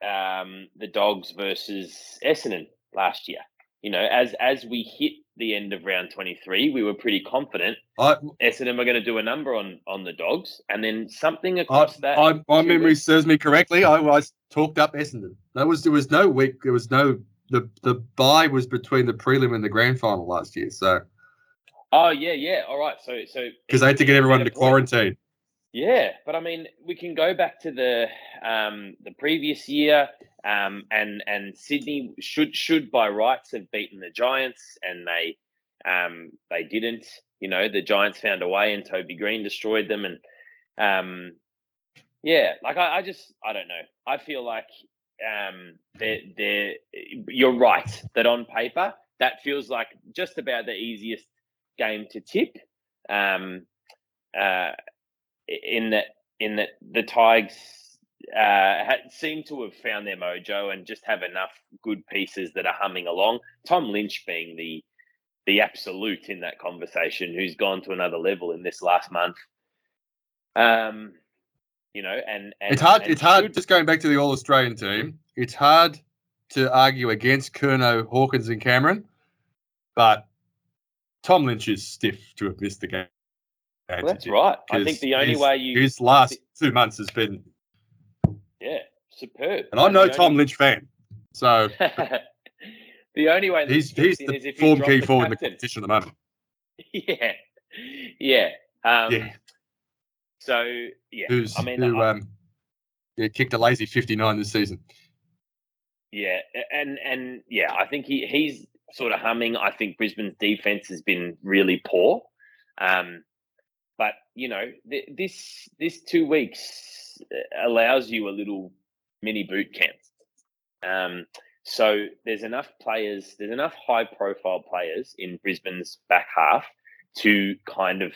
um, the Dogs versus Essendon last year. You know, as as we hit the end of round twenty three, we were pretty confident I, Essendon were going to do a number on on the Dogs, and then something I, across that. I my memory weeks- serves me correctly. I was talked up Essendon. There was there was no week. There was no the the bye was between the prelim and the grand final last year. So Oh yeah, yeah. All right. So so because they had to get everyone into quarantine. Yeah, but I mean, we can go back to the um, the previous year, um, and and Sydney should should by rights have beaten the Giants, and they um, they didn't. You know, the Giants found a way, and Toby Greene destroyed them, and um, yeah, like I, I just I don't know. I feel like um, they're they're you're right that on paper that feels like just about the easiest game to tip. Um, uh, in that in that the Tigers uh, had, seem to have found their mojo and just have enough good pieces that are humming along. Tom Lynch being the the absolute in that conversation, who's gone to another level in this last month. Um, you know, and, and it's hard. and It's hard. should- Just going back to the All Australian team, it's hard to argue against Curnow, Hawkins, and Cameron, but Tom Lynch is stiff to have missed the game. well, that's right. I think the only his- way you His last two months has been, superb. and I'm no Tom only- Lynch fan, so the only way that he's he he's the is if form key forward in the competition at the moment. yeah, yeah, um, yeah, So yeah, who's I mean, who um, yeah, kicked a lazy 59 this season. yeah, and and yeah, I think he he's sort of humming. I think Brisbane's defense has been really poor, um, but you know th- this this two weeks uh, allows you a little mini boot camps. Um, so there's enough players, there's enough high profile players in Brisbane's back half to kind of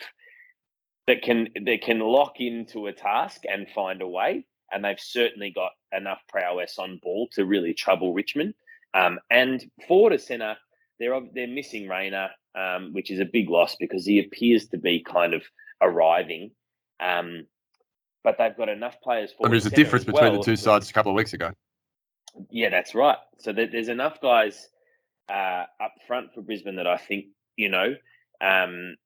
that can that can lock into a task and find a way. And they've certainly got enough prowess on ball to really trouble Richmond. Um, and forward to centre, they're they're missing Rayner, um, which is a big loss because he appears to be kind of arriving. Um, but they've got enough players. I mean, there's a difference between well the two sides a couple of weeks ago. yeah, that's right. So there's enough guys uh, up front for Brisbane that I think you know um,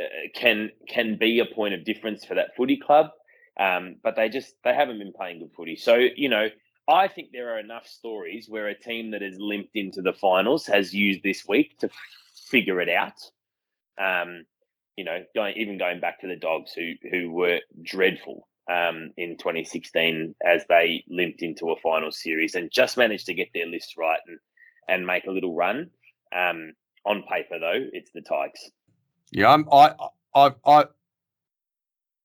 uh, can can be a point of difference for that footy club. Um, but they just they haven't been playing good footy. So you know, I think there are enough stories where a team that has limped into the finals has used this week to figure it out. Um, you know, going even going back to the Dogs, who who were dreadful um, in 2016 as they limped into a final series and just managed to get their list right and and make a little run. Um, on paper, though, it's the Tigers. Yeah, I'm. I. I. I.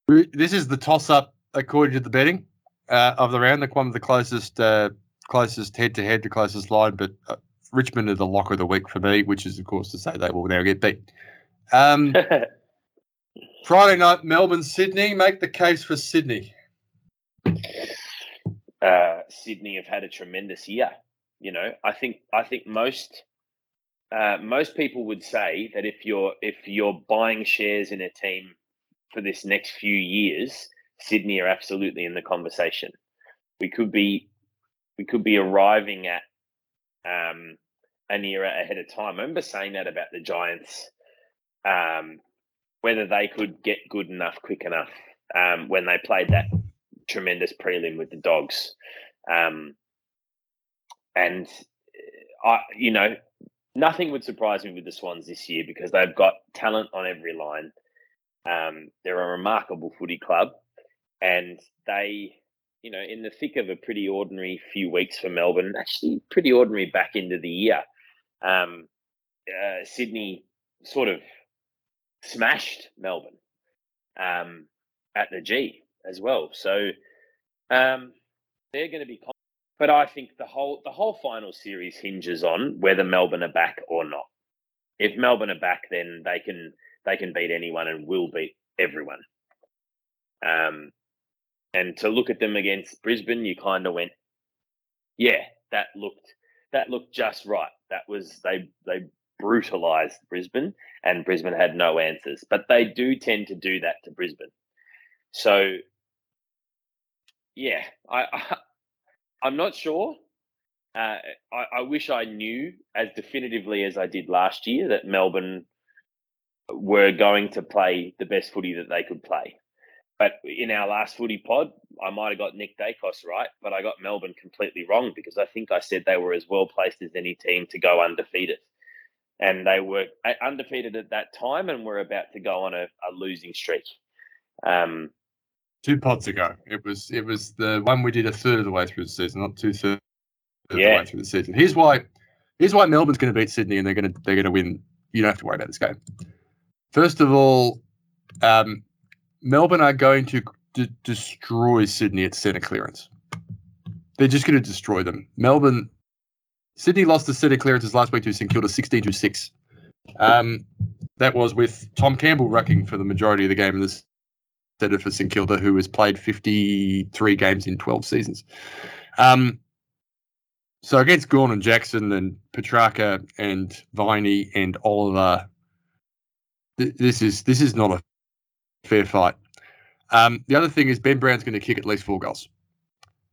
This is the toss-up according to the betting uh, of the round. The one of the closest, uh, closest head-to-head, the closest line. But uh, Richmond are the lock of the week for me, which is, of course, to say they will now get beat. Um, Friday night, Melbourne, Sydney. Make the case for Sydney. uh, Sydney have had a tremendous year. You know, I think I think most uh, most people would say that if you're if you're buying shares in a team for this next few years, Sydney are absolutely in the conversation. We could be we could be arriving at um, an era ahead of time. I remember saying that about the Giants, um, whether they could get good enough quick enough um, when they played that tremendous prelim with the Dogs, um, and uh, I, you know, nothing would surprise me with the Swans this year because they've got talent on every line. Um, they're a remarkable footy club, and they, you know, in the thick of a pretty ordinary few weeks for Melbourne, actually pretty ordinary back into the year. Um, uh, Sydney sort of smashed Melbourne um, at the G as well. So um, they're going to be. But I think the whole the whole final series hinges on whether Melbourne are back or not. If Melbourne are back, then they can they can beat anyone and will beat everyone. Um, and to look at them against Brisbane, you kind of went, yeah, that looked that looked just right. That was they they brutalized Brisbane, and Brisbane had no answers. But they do tend to do that to Brisbane. So, yeah, I, I I'm not sure. Uh, I, I wish I knew as definitively as I did last year that Melbourne were going to play the best footy that they could play. But in our last footy pod, I might have got Nick Daicos right, but I got Melbourne completely wrong because I think I said they were as well placed as any team to go undefeated. And they were undefeated at that time and were about to go on a, a losing streak. Um, two pods ago. It was it was the one we did a third of the way through the season, not two thirds yeah. of the way through the season. Here's why here's why Melbourne's going to beat Sydney and they're going to they're going to win. You don't have to worry about this game. First of all, um, Melbourne are going to d- destroy Sydney at centre clearance. They're just going to destroy them. Melbourne, Sydney lost the centre clearances last week to St Kilda 16 to 6. Um, that was with Tom Campbell rucking for the majority of the game in this centre for St Kilda, who has played 53 games in 12 seasons. Um, so against Gawn and Jackson and Petrarca and Viney and Oliver, th- this is this is not a fair fight. Um, the other thing is Ben Brown's going to kick at least four goals.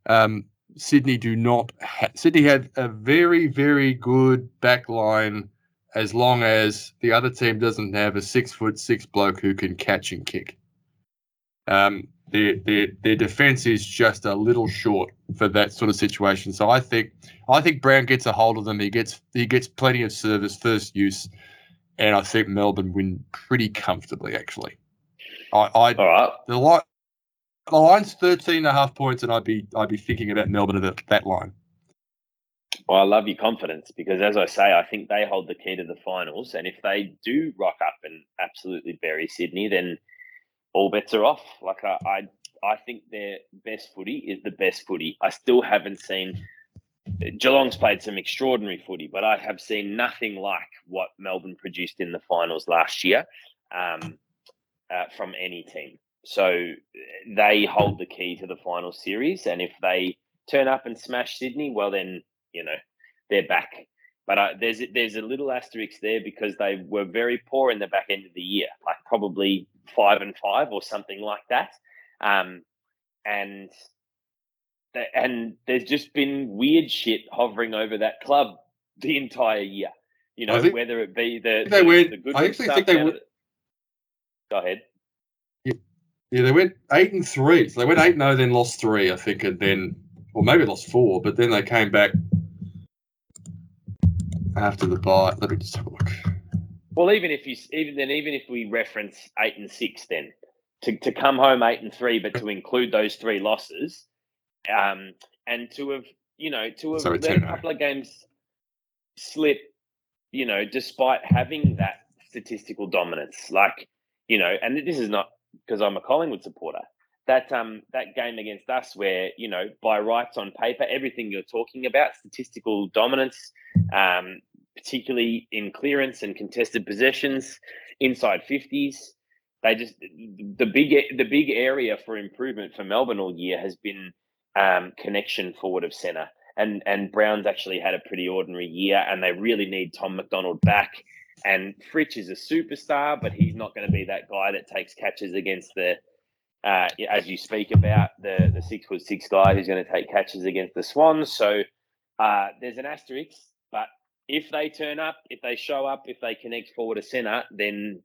Um, Sydney do not. Ha- Sydney had a very very good back line as long as the other team doesn't have a six foot six bloke who can catch and kick. Um, their, their their defense is just a little short for that sort of situation. So I think I think Brown gets a hold of them. He gets he gets plenty of service, first use, and I think Melbourne win pretty comfortably actually. I, I All right. the the line's 13 and a half points, and I'd be I'd be thinking about Melbourne at that, line. Well, I love your confidence because, as I say, I think they hold the key to the finals. And if they do rock up and absolutely bury Sydney, then all bets are off. Like I, I, I think their best footy is the best footy. I still haven't seen. Geelong's played some extraordinary footy, but I have seen nothing like what Melbourne produced in the finals last year um, uh, from any team. So they hold the key to the final series, and if they turn up and smash Sydney, well then you know they're back. But uh, there's there's a little asterisk there because they were very poor in the back end of the year, like probably five and five or something like that. Um, and and there's just been weird shit hovering over that club the entire year. You know, think- whether it be the, they the, went- the good I actually think they of Go ahead. Yeah, they went eight and three. So they went eight no, then lost three, I think, and then or maybe lost four, but then they came back after the bye. Let me just have a look. Well, even if you even then, even if we reference eight and six, then to, to come home eight and three, but to include those three losses, um, and to have you know to have So let a couple of games slip, you know, despite having that statistical dominance, like you know, and this is not because I'm a Collingwood supporter. That um that game against us, where you know by rights on paper, everything you're talking about, statistical dominance, um, particularly in clearance and contested possessions, inside fifties. They just the big the big area for improvement for Melbourne all year has been um, connection forward of centre, and and Brown's actually had a pretty ordinary year, and they really need Tom McDonald back. And Fritsch is a superstar, but he's not going to be that guy that takes catches against the, uh, as you speak about the the six foot six guy who's going to take catches against the Swans. So uh, there's an asterisk, but if they turn up, if they show up, if they connect forward to centre, then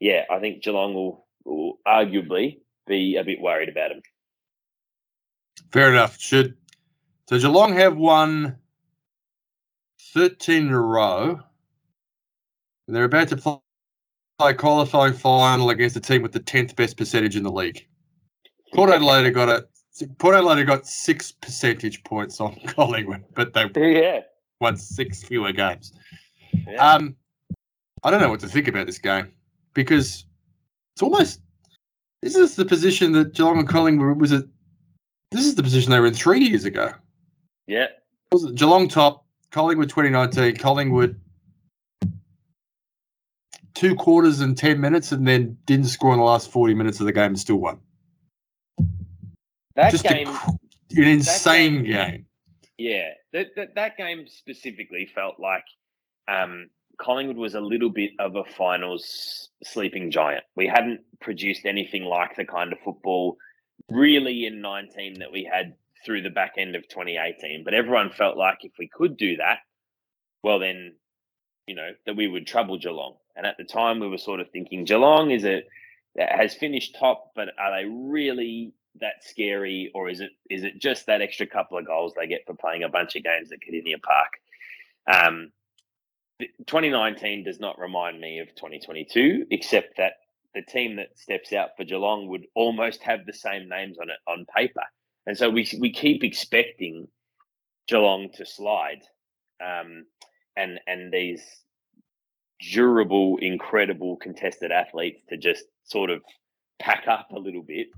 yeah, I think Geelong will, will arguably be a bit worried about him. Fair enough. Should so Geelong have won 13 in a row. And they're about to play a qualifying final against a team with the 10th best percentage in the league. Port Adelaide got a Port Adelaide got six percentage points on Collingwood, but they Yeah. won six fewer games. yeah. Um, I don't know what to think about this game because it's almost this is the position that Geelong and Collingwood was at. This is the position they were in three years ago. yeah. Was it Geelong top, Collingwood 2019, Collingwood two quarters and 10 minutes, and then didn't score in the last 40 minutes of the game and still won. That Just game. cr- an insane game- game. Yeah, that, that that game specifically felt like um, Collingwood was a little bit of a finals sleeping giant. We hadn't produced anything like the kind of football really in 19 that we had through the back end of 2018. But everyone felt like if we could do that, well, then, you know, that we would trouble Geelong. And at the time, we were sort of thinking Geelong is it has finished top, but are they really that scary, or is it is it just that extra couple of goals they get for playing a bunch of games at Kardinia Park? Um, 2019 does not remind me of 2022, except that the team that steps out for Geelong would almost have the same names on it on paper, and so we we keep expecting Geelong to slide, um, and and these durable, incredible contested athletes to just sort of pack up a little bit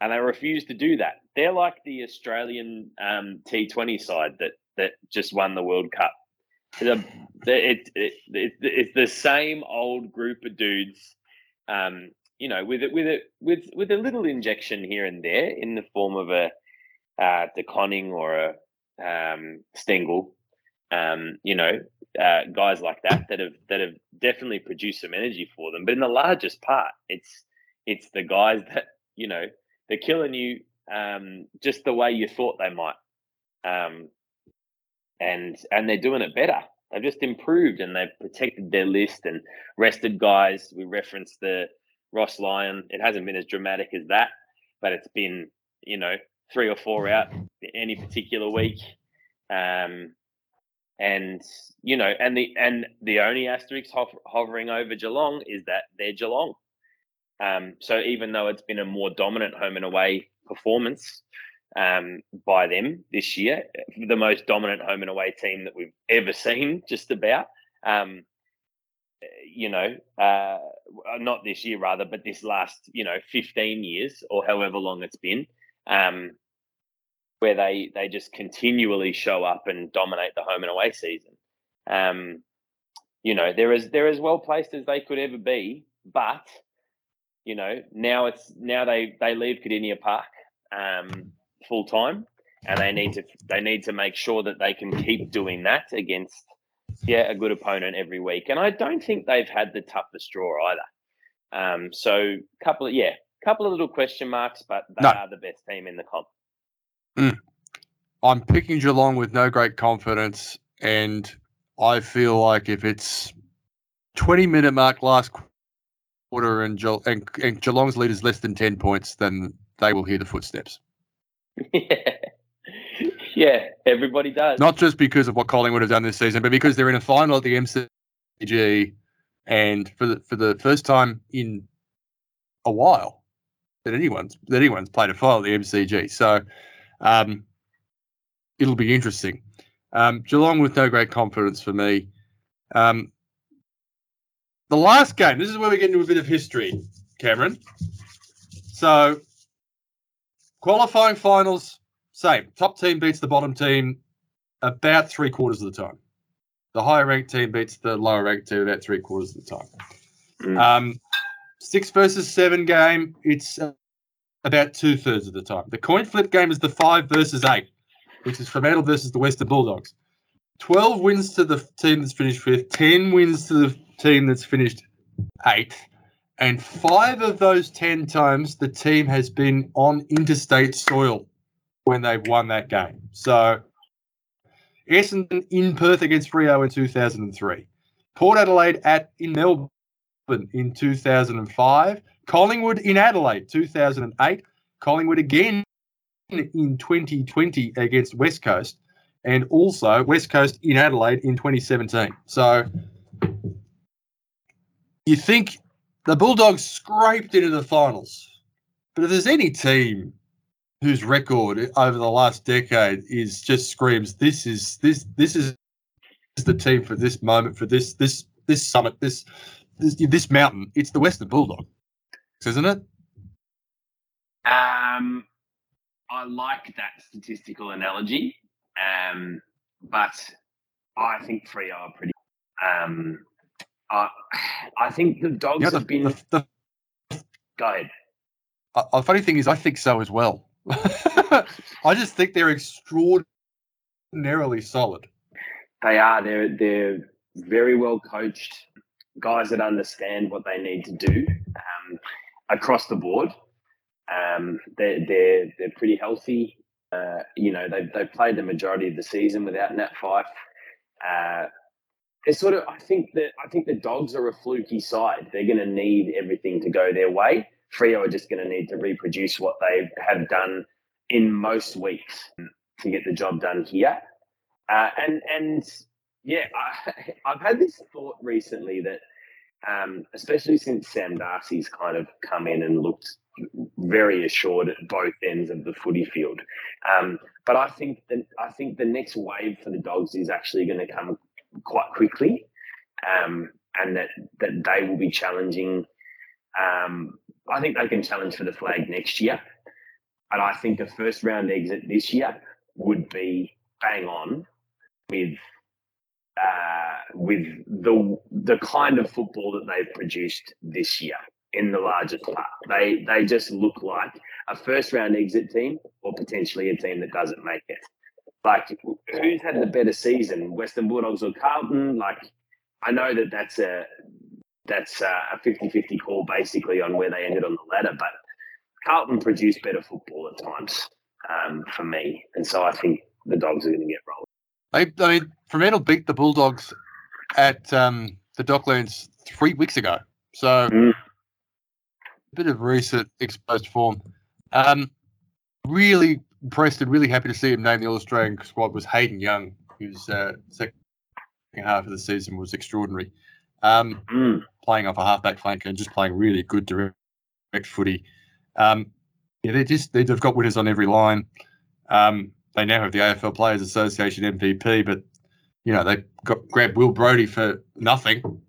and they refuse to do that. They're like the Australian um, T20 side that that just won the World Cup. It, it, it, it's the same old group of dudes, um, you know, with it with it with with a little injection here and there in the form of a uh, De Koning or a um, Stengle, um, you know, uh, guys like that that have that have definitely produced some energy for them. But in the largest part, it's it's the guys that you know they're killing you um, just the way you thought they might, um, and and they're doing it better. They've just improved and they've protected their list and rested guys. We referenced the Ross Lyon. It hasn't been as dramatic as that, but it's been you know three or four out any particular week. Um, and you know, and the and the only asterisk hov- hovering over Geelong is that they're Geelong. Um, so even though it's been a more dominant home and away performance um, by them this year, the most dominant home and away team that we've ever seen, just about. Um, you know, uh, not this year rather, but this last, you know, 15 years or however long it's been, um, where they they just continually show up and dominate the home and away season. Um, you know, they're as they're as well placed as they could ever be, but you know, now it's now they they leave Kardinia Park um, full time, and they need to they need to make sure that they can keep doing that against yeah a good opponent every week. And I don't think they've had the toughest draw either. Um, so couple of yeah, couple of little question marks, but they No. are the best team in the comp. Mm. I'm picking Geelong with no great confidence, and I feel like if it's 20 minute mark last quarter and, Ge- and, and Geelong's lead is less than 10 points, then they will hear the footsteps. yeah, yeah, everybody does. Not just because of what Collingwood have done this season, but because they're in a final at the MCG, and for the for the first time in a while that anyone's that anyone's played a final at the MCG. So um, it'll be interesting. Um, Geelong with no great confidence for me. Um, the last game. This is where we get into a bit of history, Cameron. So qualifying finals, same. Top team beats the bottom team about three quarters of the time. The higher ranked team beats the lower ranked team about three quarters of the time. Mm. Um, six versus seven game, it's about two thirds of the time. The coin flip game is the five versus eight, which is Fremantle versus the Western Bulldogs. 12 wins to the team that's finished fifth, 10 wins to the team that's finished eighth. And five of those 10 times, the team has been on interstate soil when they've won that game. So, Essendon in Perth against Freo in 2003. Port Adelaide at in Melbourne in 2005. Collingwood in Adelaide 2008. Collingwood again in 2020 against West Coast, and also West Coast in Adelaide in 2017. So you think the Bulldogs scraped into the finals, but if there's any team whose record over the last decade is just screams this is this this is the team for this moment for this this this summit this this, this mountain it's the Western Bulldogs, isn't it? Um, I like that statistical analogy, um, but I think three are pretty. Um, I, I think the dogs the- have been. the- the- Go ahead. uh, the funny thing is, I think so as well. I just think they're extraordinarily solid. They are. They're they're very well coached guys that understand what they need to do um, across the board. Um, they're they're they're pretty healthy. Uh, you know, they've they've played the majority of the season without Nat Fyfe. Uh, it's sort of. I think that I think the Dogs are a fluky side. They're going to need everything to go their way. Freo are just going to need to reproduce what they have done in most weeks to get the job done here. Uh, and and yeah, I, I've had this thought recently that, um, especially since Sam Darcy's kind of come in and looked very assured at both ends of the footy field. Um, but I think I think the next wave for the Dogs is actually going to come quite quickly, um, and that that they will be challenging. Um, I think they can challenge for the flag next year, and I think a first round exit this year would be bang on with uh, with the the kind of football that they've produced this year in the largest part. They they just look like a first round exit team or potentially a team that doesn't make it. Like who's had the better season, Western Bulldogs or Carlton? Like I know that that's a that's a 50-50 call basically on where they ended on the ladder, but Carlton produced better football at times um, for me, and so I think the Dogs are going to get rolled. They, I mean, Fremantle beat the Bulldogs at um, the Docklands three weeks ago. So Mm. a bit of recent exposed form. Um, really impressed and really happy to see him named the All Australian squad was Hayden Young, whose uh, second half of the season was extraordinary. Um, Mm. playing off a halfback flank and just playing really good direct, direct footy. Um, yeah, they're just they've got winners on every line. Um, they now have the AFL Players Association MVP, but you know they got grabbed Will Brodie for nothing.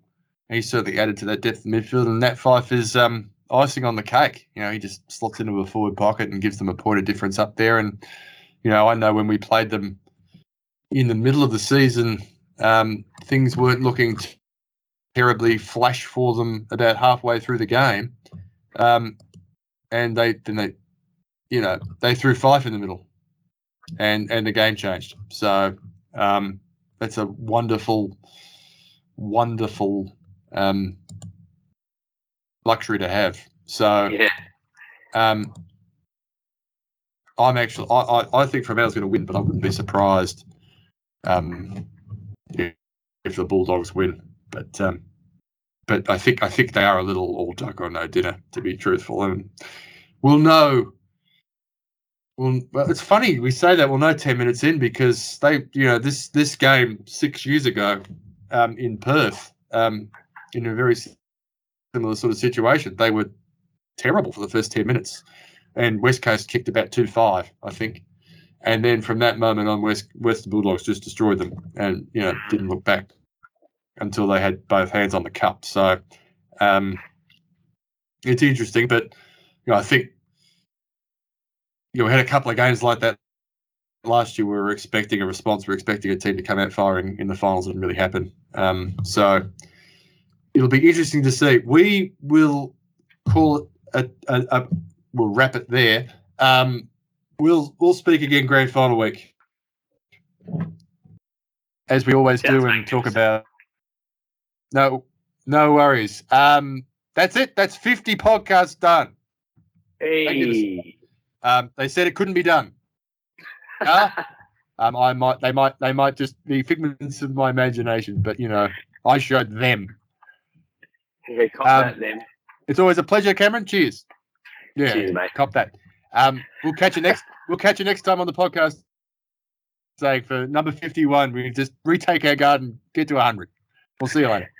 He certainly added to that depth of midfield, and that Fyfe is um, icing on the cake. You know, he just slots into a forward pocket and gives them a point of difference up there. And you know, I know when we played them in the middle of the season, um, things weren't looking terribly flash for them about halfway through the game. Um, and they then they, you know, they threw Fyfe in the middle, and and the game changed. So um, that's a wonderful, wonderful um, luxury to have. So Yeah. um, I'm actually, I, I, I think Fremantle going to win, but I wouldn't be surprised um, if, if the Bulldogs win. But um, but I think I think they are a little all duck or no dinner, to be truthful, and we'll know. Well, it's funny we say that we'll know ten minutes in because they, you know, this this game six years ago um, in Perth, um, in a very similar sort of situation, they were terrible for the first ten minutes, and West Coast kicked about two five, I think, and then from that moment on, West Western Bulldogs just destroyed them, and you know didn't look back until they had both hands on the cup. So um, it's interesting, but you know I think you know we had a couple of games like that last year. We were expecting a response. We were expecting a team to come out firing in the finals. It didn't really happen. Um, so it'll be interesting to see. We will call it a, a, a we'll wrap it there. Um, we'll we'll speak again grand final week, as we always Sounds do, and talk about. No, no worries. Um, that's it. That's fifty podcasts done. Hey. Um, they said it couldn't be done. No? um, I might, they might, they might just be figments of my imagination, but you know, I showed them. Yeah, cop Um, that then. It's always a pleasure, Cameron. Cheers. Yeah, Cheers, mate. cop that. Um, we'll catch you next. We'll catch you next time on the podcast. Saying for number fifty-one, we just retake our garden, get to hundred. We'll see you later.